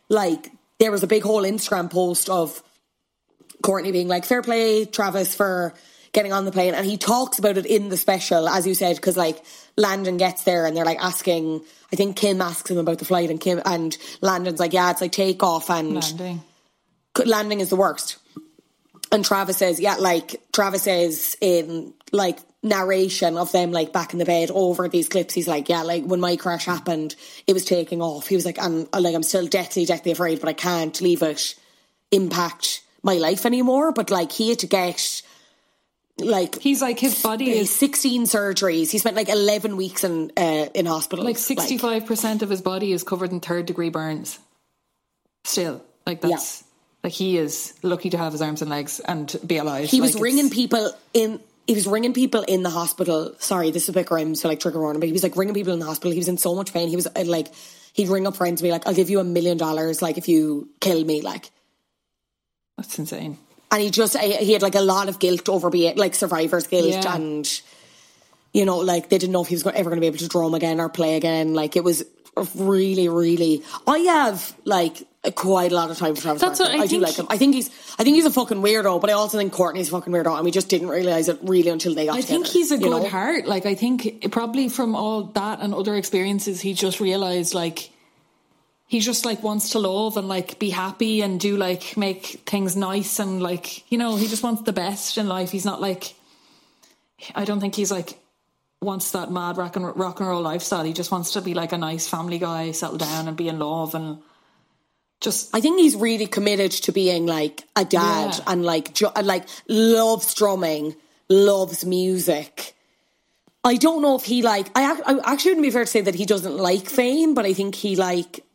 like, there was a big whole Instagram post of Kourtney being like, fair play, Travis, for getting on the plane. And he talks about it in the special, as you said, because like Landon gets there and they're like asking, I think Kim asks him about the flight and Kim, and Landon's like, yeah, it's like take off and Landing. landing is the worst. And Travis says, yeah, like Travis says in like narration of them like back in the bed over these clips, he's like, yeah, like when my crash happened, it was taking off. He was like, I'm uh, like I'm still deathly, deathly afraid, but I can't leave it impact my life anymore. But like he had to get like He's like his body is 16 surgeries. He spent like 11 weeks in uh, in hospital. like sixty five percent of his body is covered in third degree burns. Still, like that's like he is lucky to have his arms and legs and be alive. he was Like, ringing people in he was ringing people in the hospital sorry this is a bit grim so like trigger warning but he was like ringing people in the hospital he was in so much pain he was uh, like he'd ring up friends and be like i'll give you a million dollars like if you kill me like That's insane. And he just eh, he had like a lot of guilt over being like survivor's guilt Yeah. and you know like they didn't know if he was ever going to be able to drum again or play again like it was really really i have like quite a lot of time for Travis That's what I do like him i think he's i think he's a fucking weirdo but i also think Kourtney's a fucking weirdo and we just didn't realize it really until they got I think he's a good know? heart. Like I think probably from all that and other experiences, he just realized like he just like wants to love and like be happy and do like make things nice and like you know he just wants the best in life. He's not like I don't think he's like wants that mad rock and rock and roll lifestyle. He just wants to be like a nice family guy, settle down and be in love and just I think he's really committed to being like a dad Yeah. and like jo- and, uh, like loves drumming, loves music. I don't know if he like I, I actually wouldn't be fair to say that he doesn't like fame, but I think he like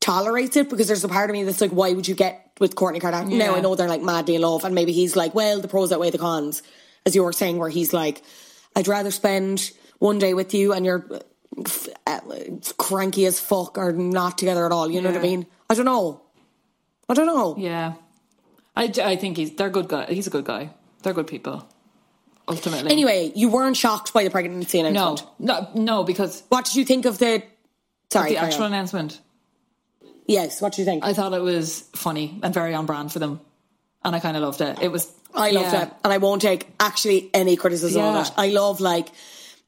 tolerates it because there's a part of me that's like, why would you get with Kourtney Kardashian? Now I know they're like madly in love, and maybe he's like, well, the pros outweigh the cons, as you were saying, where he's like, I'd rather spend one day with you and you're uh, cranky as fuck or not together at all. You know what I mean? I don't know. I don't know. yeah. I, I think he's they're good guy. He's a good guy. They're good people. Ultimately, Anyway, you weren't shocked by the pregnancy no, announcement. no, no, no, because What did you think of the? Sorry, the actual announcement. Yes. What do you think? I thought it was funny and very on brand for them, and I kind of loved it. It was. I loved yeah. it, and I won't take actually any criticism Yeah. of it. I love like,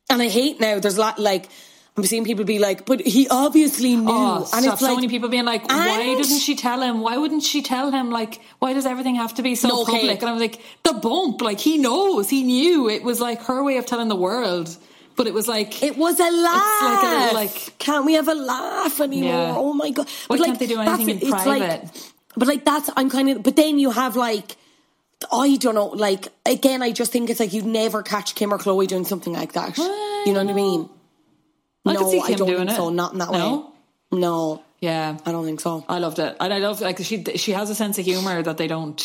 and I hate now. There's a lot like I'm seeing people be like, but he obviously knew, Oh, and it's like so many people being like, why didn't she tell him? Why wouldn't she tell him? Like, why does everything have to be so No, public? And I was like, the bump, like he knows, he knew. It was like her way of telling the world, but it was like It was a laugh. like a- like- can't we have a laugh anymore? Yeah. Oh my god! Why But, can't they do anything in It's like- private? but like that's I'm kind of. But then you have like. I don't know. Like again, I just think it's like you'd never catch Kim or Khloé doing something like that. you know what I mean? I no, I don't doing think it. so. Not in that No? way. No, yeah. I don't think so. I loved it, and I love like she she has a sense of humor that they don't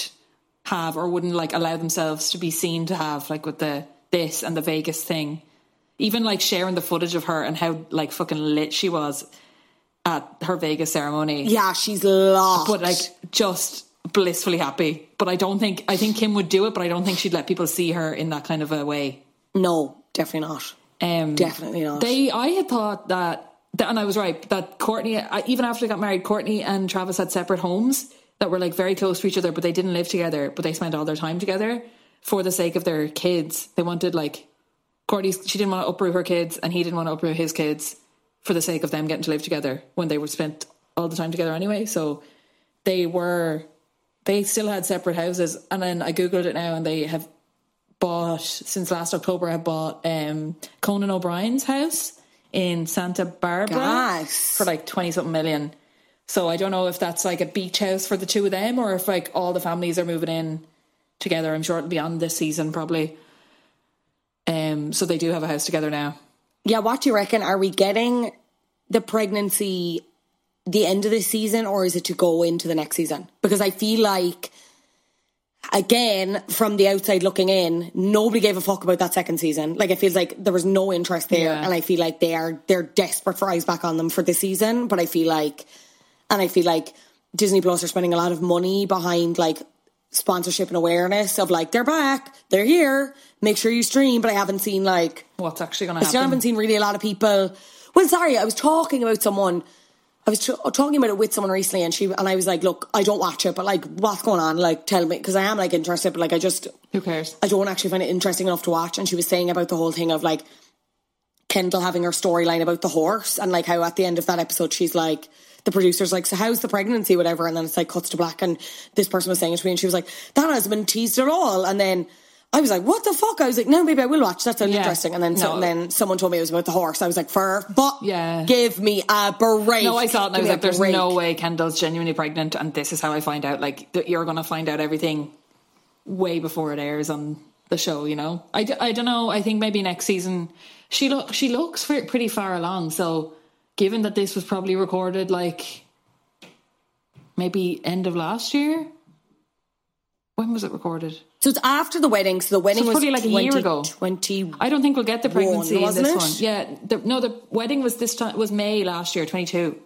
have or wouldn't like allow themselves to be seen to have, like with the this and the Vegas thing. Even like sharing the footage of her and how like fucking lit she was at her Vegas ceremony. Yeah, she's lost. but like just blissfully happy. But I don't think I think Kim would do it, but I don't think she'd let people see her in that kind of a way. no, definitely not. Um, Definitely not. They, I had thought that, that, and I was right that Kourtney, I, even after they got married, Kourtney and Travis had separate homes that were like very close to each other, but they didn't live together. But they spent all their time together for the sake of their kids. They wanted like Kourtney, she didn't want to uproot her kids, and he didn't want to uproot his kids for the sake of them getting to live together when they were spent all the time together anyway. So they were, they still had separate houses. And then I googled it now, and they have bought since last October. Have bought um, Conan O'Brien's house in Santa Barbara Gas. for like twenty something million. So I don't know if that's like a beach house for the two of them, or if like all the families are moving in together. I'm sure it'll be on this season probably. Um, so they do have a house together now. Yeah, what do you reckon? Are we getting the pregnancy the end of this season or is it to go into the next season? Because I feel like again, from the outside looking in, nobody gave a fuck about that second season. Like it feels like there was no interest there Yeah. and I feel like they are they're desperate for eyes back on them for this season. But I feel like and I feel like Disney Plus are spending a lot of money behind like sponsorship and awareness of like they're back, they're here. Make sure you stream. But I haven't seen like What's actually going I to still happen? haven't seen really a lot of people. Well, sorry, I was talking about someone. I was t- talking about it with someone recently, and she and I was like, "Look, I don't watch it, but like, what's going on? Like, tell me, because I am like interested, but like, I just Who cares? I don't actually find it interesting enough to watch." And she was saying about the whole thing of like Kendall having her storyline about the horse, and like how at the end of that episode, she's like. The producer's like, so how's the pregnancy, whatever, and then it's like cuts to black, and this person was saying it to me, and she was like, that hasn't been teased at all, and then I was like, what the fuck? I was like, no, maybe I will watch. That sounds Yeah. interesting. And then, so, No. and then someone told me it was about the horse. I was like, for but Yeah. give me a break. No, I saw it and I was like, there's break. no way Kendall's genuinely pregnant, and this is how I find out. Like, that you're going to find out everything way before it airs on the show, you know? I, I don't know. I think maybe next season, she, look, she looks pretty far along. So, given that this was probably recorded like maybe end of last year, when was it recorded? So it's after the wedding. So the wedding So was probably like a year ago. 20, I don't think we'll get the pregnancy in this it? one. Yeah, the, no, the wedding was this time was May last year, twenty two.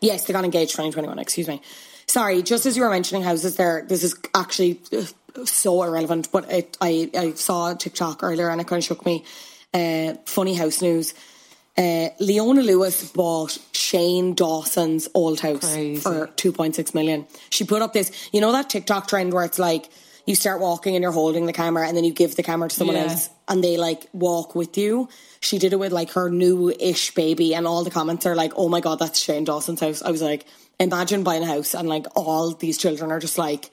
Yes, they got engaged 2021. Excuse me. Sorry, just as you were mentioning houses there, this is actually uh, so irrelevant, but it, I, I saw a TikTok earlier and it kind of shook me. Uh, funny house news. Uh, Leona Lewis bought Shane Dawson's old house Crazy. for 2.6 million. She put up this, you know, that TikTok trend where it's like you start walking and you're holding the camera and then you give the camera to someone Yeah. else and they like walk with you. She did it with like her new ish baby, and all the comments are like, oh my god, that's Shane Dawson's house. I was like, imagine buying a house and like all these children are just like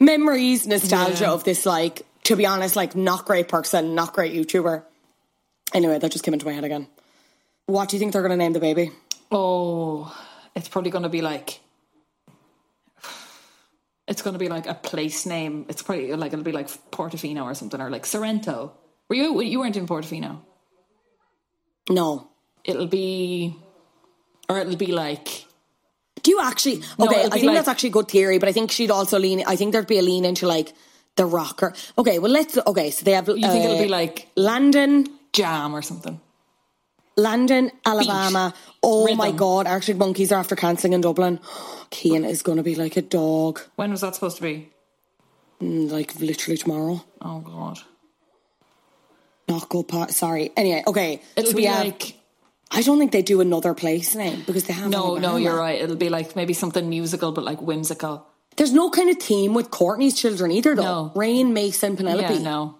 memories, nostalgia Yeah. of this, like, to be honest, like not great person, not great YouTuber. Anyway, that just came into my head again. What do you think they're going to name the baby? Oh, it's probably going to be like. It's going to be like a place name. It's probably like it'll be like Portofino or something, or like Sorrento. Were you you weren't in Portofino? No. It'll be, or it'll be like Do you actually? No, Okay, I think like- that's actually a good theory, but I think she'd also lean. I think there'd be a lean into like the rocker. Okay, well let's. Okay, so they have. you think it'll uh, be like Landon, jam or something. Landon, Alabama. Oh my God, Arctic Monkeys are after cancelling in Dublin. Kian is going to be like a dog, When was that supposed to be? Mm, like literally tomorrow. Oh god, Not good part. Sorry. Anyway, okay. it'll so be have- like I don't think they do another place name because they have. no, no, you're right. It'll be like maybe something musical, but like whimsical. There's no kind of theme with Kourtney's children either, though. No. Reign, Mason, Penelope. Yeah, no.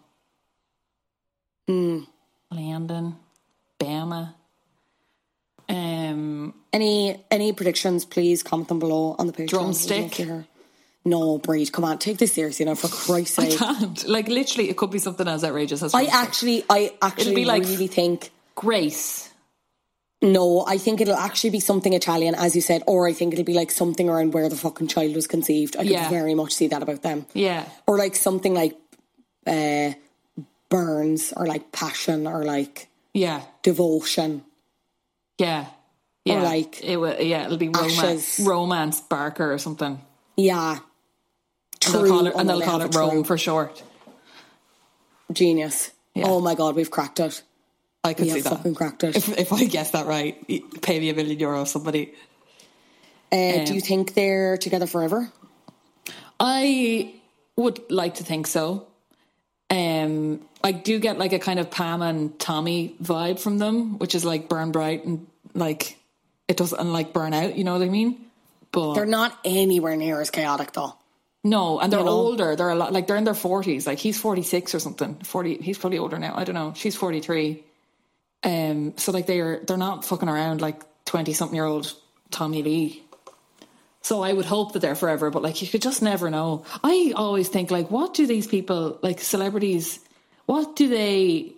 Hmm. Landon, Um, Any any predictions? Please comment them below on the Patreon. Drumstick? We'd love to hear. No, Bríd, come on, take this seriously now, for Christ's I sake. can't. Like literally, it could be something as outrageous as I actually, I actually be like- really think Grace. no. I think it'll actually be something Italian, as you said, or I think it'll be like something around where the fucking child was conceived. I Yeah. very much see that about them, Yeah, or like something like uh, Burns, or like passion, or like yeah, devotion. yeah, yeah. like it will. Yeah, it'll be romance, romance Barker or something. Yeah, And they'll True. call it, Oh, and they'll call it Rome true. for short. genius. Yeah. Oh my god, we've cracked it. I could We see have that. fucking cracked it. If, if I guess that right, pay me a million euro, somebody. Uh, do you think they're together forever? I would like to think so. Um, I do get like a kind of Pam and Tommy vibe from them, which is like burn bright and like it doesn't like burn out. You know what I mean? But They're not anywhere near as chaotic though. no, and they're You know? older. They're a lot like they're in their forties. Like he's forty six or something. Forty. He's probably older now. I don't know. She's forty three. Um. So like they're they're not fucking around like twenty something year old Tommy Lee. So I would hope that they're forever, but like you could just never know. I always think like, what do these people like celebrities? What do they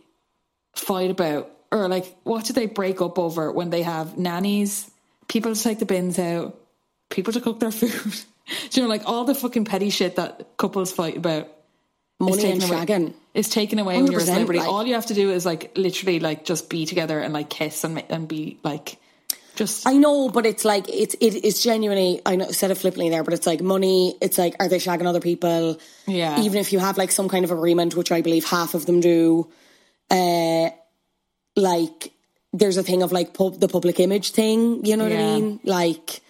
fight about, or like what do they break up over when they have nannies, people to take the bins out, people to cook their (laughs) food? do you know, like all the fucking petty shit that couples fight about? is Money and taken away- Is taken away when you're a 100%, celebrity. like- all you have to do is like literally like just be together and like kiss and and be like just I know, but it's like it's it is genuinely. I know said it flippantly there, but it's like money. It's like are they shagging other people? Yeah. Even if you have like some kind of agreement, which I believe half of them do, uh, like there's a thing of like pub, the public image thing. You know what Yeah. I mean? Like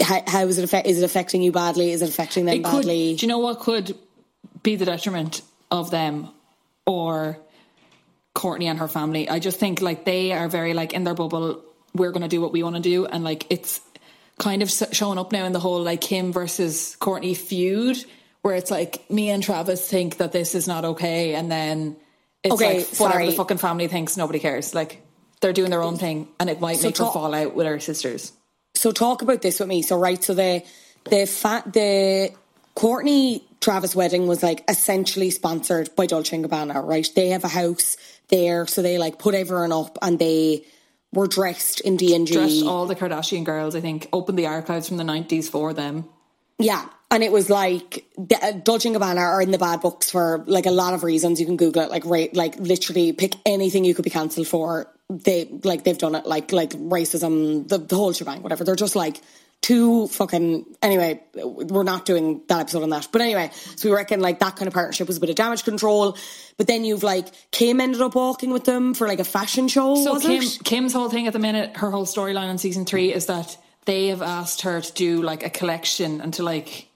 how, how is it affect? Is it affecting you badly? Is it affecting them It could, badly? do you know what could be the detriment of them or Kourtney and her family? I just think like they are very like in their bubble. We're going to do what we want to do, and like it's kind of showing up now in the whole like Kim versus Kourtney feud, where it's like me and Travis think that this is not okay, and then it's Okay, like whatever sorry. the fucking family thinks, nobody cares. Like they're doing their own thing, and it might So make her fall out with her sisters. so talk about this with me. So right, so the the fat the Kourtney Travis wedding was like essentially sponsored by Dolce and Gabbana, right? They have a house there, so they like put everyone up and they were dressed in D and Dressed G. all the Kardashian girls, I think, opened the archives from the nineties for them. Yeah. And it was like uh, Dolce and Gabbana are in the bad books for like a lot of reasons. You can Google it, like right, like literally pick anything you could be cancelled for. They like they've done it, like like racism, the, the whole shebang, whatever. They're just like too fucking. Anyway, we're not doing that episode on that. But anyway, so we reckon like that kind of partnership was a bit of damage control. But then you've like Kim ended up walking with them for like a fashion show. So Kim, it? Kim's whole thing at the minute, her whole storyline on season three is that they have asked her to do like a collection and to like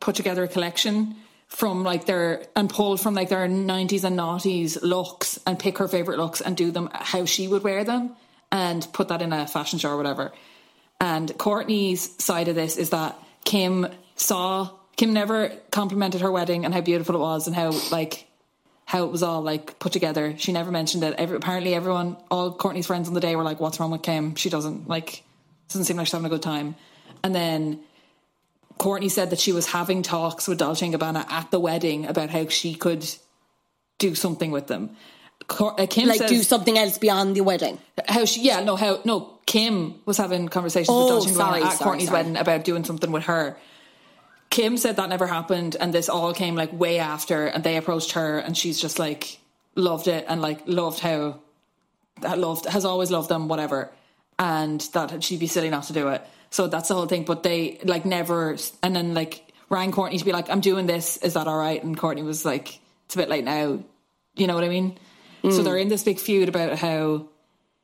put together a collection from like their and pull from like their nineties and noughties looks and pick her favorite looks and do them how she would wear them and put that in a fashion show or whatever. And Kourtney's side of this is that Kim saw Kim never complimented her wedding and how beautiful it was and how like how it was all like put together. She never mentioned it. Every, apparently, everyone, all Kourtney's friends on the day were like, "What's wrong with Kim? She doesn't like doesn't seem like she's having a good time." And then Kourtney said that she was having talks with Dolce and Gabbana at the wedding about how she could do something with them. Uh, Kim Like says, do something else beyond the wedding. how she yeah no how no Kim was having conversations Oh, with Dolce and Gabbana sorry, at sorry, Kourtney's sorry. wedding about doing something with her. Kim said that never happened, and this all came like way after, and they approached her, and she's just like loved it and like loved how that loved has always loved them, whatever, and that she'd be silly not to do it. So that's the whole thing. But they like never, and then like rang Kourtney to be like, "I'm doing this. Is that all right?" And Kourtney was like, "It's a bit late now." You know what I mean? So they're in this big feud about how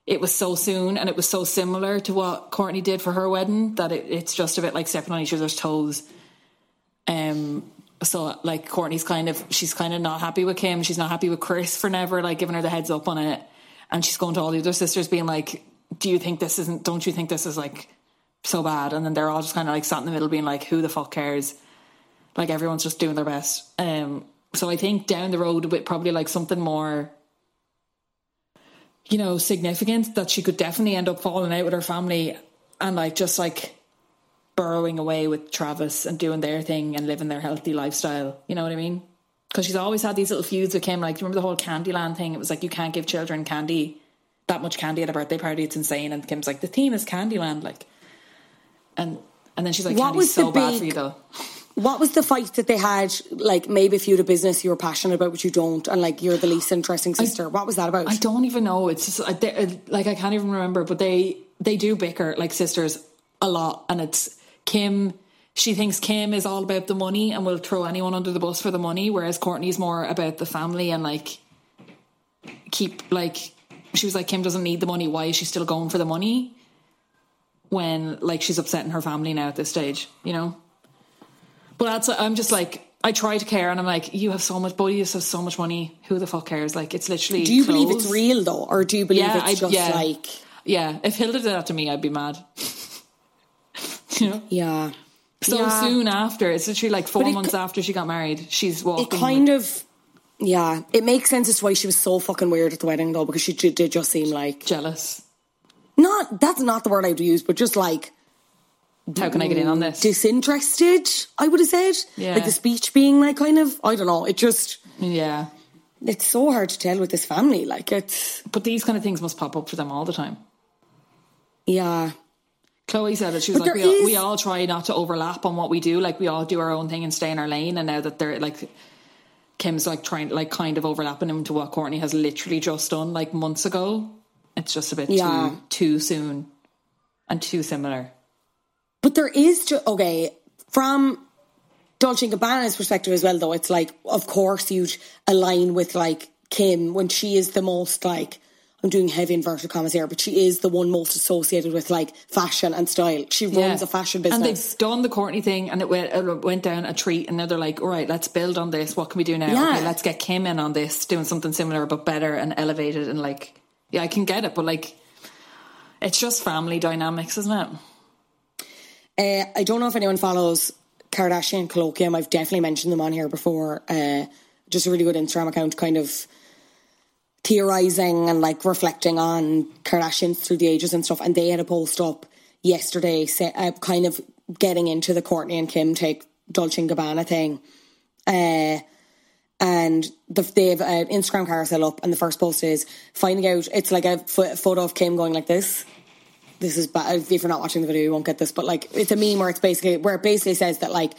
it was so soon and it was so similar to what Kourtney did for her wedding that it, it's just a bit like stepping on each other's toes. Um, so like Kourtney's kind of she's kind of not happy with Kim. She's not happy with Kris for never like giving her the heads up on it, and she's going to all the other sisters being like, "Do you think this isn't? Don't you think this is like so bad?" And then they're all just kind of like sat in the middle, being like, "Who the fuck cares?" Like everyone's just doing their best. Um, so I think down the road with probably like something more you know, significant that she could definitely end up falling out with her family and like just like burrowing away with Travis and doing their thing and living their healthy lifestyle. You know what I mean? Because she's always had these little feuds with Kim. Like, do you remember the whole Candyland thing? It was like you can't give children candy, that much candy at a birthday party. It's insane. And Kim's like, the theme is Candyland. Like, and and then she's like, What candy's was so the bad for you though. What was the fight that they had? Like maybe if you had a business you were passionate about, but you don't, and like you're the least interesting sister. what was that about? I don't even know. It's just they- uh, like I can't even remember. But they they do bicker like sisters a lot, and it's Kim. She thinks Kim is all about the money and will throw anyone under the bus for the money, whereas Kourtney's more about the family and like keep like she was like Kim doesn't need the money. Why is she still going for the money when like she's upsetting her family now at this stage? You know. But that's I'm just like I try to care, and I'm like, you have so much, boy, you have so much money. Who the fuck cares? Like, it's literally. do you believe it's real though, or do you believe Yeah, it's I- just yeah. like Yeah, if Hilda did that to me, I'd be mad. (laughs) you know. yeah? So Yeah. soon after, it's literally like four it months after she got married, she's walking. It kind with- of, yeah, it makes sense as to why she was so fucking weird at the wedding though, because she did, did just seem like jealous. not. That's not the word I'd use, but just like How can I get in on this? disinterested. I would have said, Yeah. like the speech being like kind of. I don't know. It just. Yeah, It's so hard to tell with this family. Like it's but these kind of things must pop up for them all the time. yeah. Khloé said it. She was But like, we there all, we all try not to overlap on what we do. Like we all do our own thing and stay in our lane. And now that they're like, Kim's like trying, like kind of overlapping into what Kourtney has literally just done like months ago. It's just a bit Yeah. too too soon and too similar. But there is ju- okay from Dolce Gabbana's perspective as well. Though it's like, of course, you'd align with like Kim when she is the most like. I'm doing heavy inverted commas here, but she is the one most associated with like fashion and style. She runs a fashion business. And they've done the Kourtney thing and it went, it went down a treat and now they're like, all right, let's build on this. What can we do now? Yeah. Okay, let's get Kim in on this, doing something similar but better and elevated and like, yeah, I can get it, but like, it's just family dynamics, isn't it? Uh, I don't know if anyone follows Kardashian Kolloquium. I've definitely mentioned them on here before. Uh, just a really good Instagram account, kind of theorizing and like reflecting on Kardashians through the ages and stuff. And they had a post up yesterday, say, uh, kind of getting into the Kourtney and Kim take Dolce and Gabbana thing. Uh, and the, they have an Instagram carousel up, and the first post is finding out. It's like a photo of Kim going like this. This is bad. If you're not watching the video, you won't get this. But like, it's a meme where it's basically where it basically says that like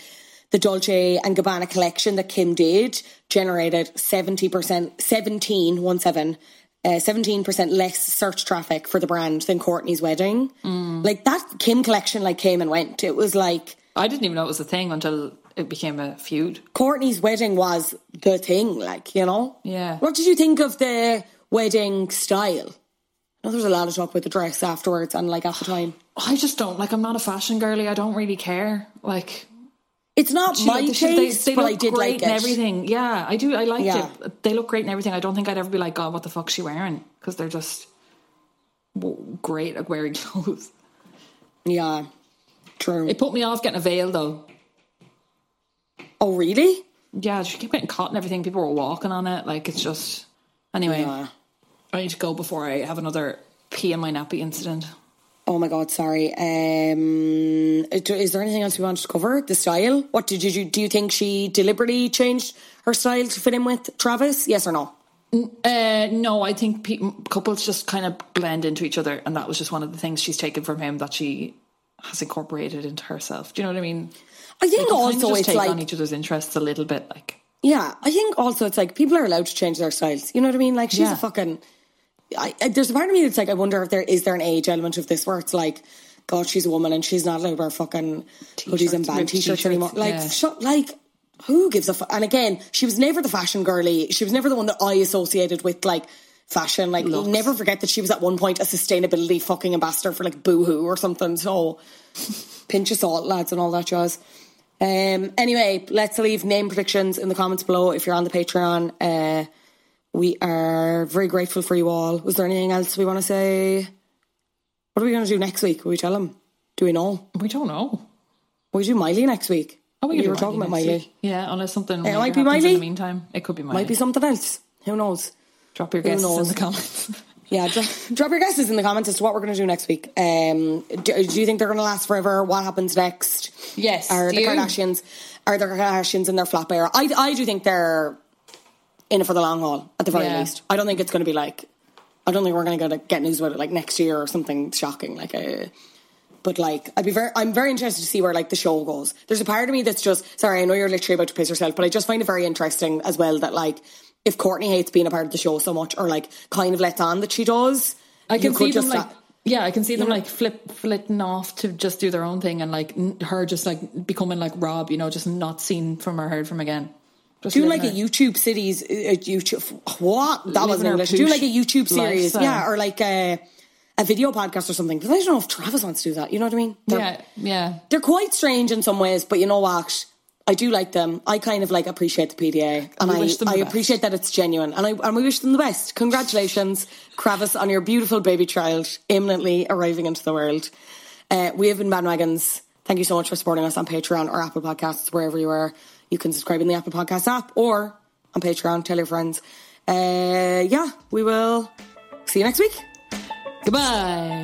the Dolce and Gabbana collection that Kim did generated seventy percent, seventeen one seven. Uh, 17% less search traffic for the brand than Kourtney's wedding. Like that Kim collection like came and went. It was like I didn't even know it was a thing until it became a feud. Kourtney's wedding was the thing, like, you know? Yeah. What did you think of the wedding style? Know there's a lot of talk about the dress afterwards and like at the time. (sighs) I just don't like. I'm not a fashion girly. I don't really care. Like It's not my they, taste, they but look I did great like and everything. Yeah, I do. I liked Yeah. it. They look great and everything. I don't think I'd ever be like, God, what the fuck's she wearing? Because they're just great at wearing (laughs) clothes. Yeah, true. It put me off getting a veil though. oh, really? Yeah, she kept getting caught and everything. People were walking on it. Like it's just. Anyway, Yeah. I need to go before I have another pee in my nappy incident. Oh my god, sorry. Um, is there anything else we wanted to cover? The style? What did you do? You think she deliberately changed her style to fit in with Travis? Yes or no? Uh, no, I think pe- couples just kind of blend into each other, and that was just one of the things she's taken from him that she has incorporated into herself. Do you know what I mean? I think They kind of also just it's take like on each other's interests a little bit, like Yeah, I think also it's like people are allowed to change their styles. You know what I mean? Like she's Yeah. a fucking. I, I, there's a part of me that's like, I wonder if there is there an age element of this where it's like, God, she's a woman and she's not allowed to wear fucking hoodies and T-shirts, band t-shirts, t-shirts, anymore. Like, yeah. shut, like, who gives a fuck? And again, she was never the fashion girly. She was never the one that I associated with like fashion. Like, Looks. never forget that she was at one point a sustainability fucking ambassador for like Boohoo or something. So, (laughs) pinch of salt, lads, and all that jazz. Um, anyway, let's leave name predictions in the comments below if you're on the Patreon. Uh, we are very grateful for you all. Was there anything else we want to say? What are we going to do next week? Will we tell them? Do we know? we don't know. We do Miley next week? Oh, we could were talking about Miley. week. Yeah, unless something it might be Miley. in the meantime. It could be Miley. Might be something else. Who knows? Drop your Who guesses in the comments. (laughs) Yeah, drop, drop your guesses in the comments as to what we're going to do next week. Um, do, do you think they're going to last forever? What happens next? Yes, Are the you? Kardashians are the Kardashians in their flop era? I I do think they're in it for the long haul at the very Yeah. least. I don't think it's going to be like I don't think we're going to get news about it like next year or something shocking like a. But like, I'd be very, I'm very interested to see where like the show goes. There's a part of me that's just sorry. I know you're literally about to piss yourself, but I just find it very interesting as well that like if Kourtney hates being a part of the show so much, or like kind of lets on that she does, I can see them like yeah, I can see them know- like flip flitting off to just do their own thing and like n- her just like becoming like Rob, you know, just not seen from or heard from again. Just Do like a YouTube cities, a YouTube what that wasn't English. Do like a YouTube series, lifestyle. yeah, or like a a video podcast or something. But I don't know if Travis wants to do that. You know what I mean? They're, yeah, yeah. they're quite strange in some ways, but you know what? I do like them. I kind of like appreciate the PDA, and I, wish them the I appreciate that it's genuine, and I and we wish them the best. Congratulations, Travis, on your beautiful baby child imminently arriving into the world. Uh, we have been bandwagons. Thank you so much for supporting us on Patreon or Apple Podcasts, wherever you are. You can subscribe in the Apple Podcast app or on Patreon. Tell your friends. Uh, yeah, we will see you next week. Goodbye.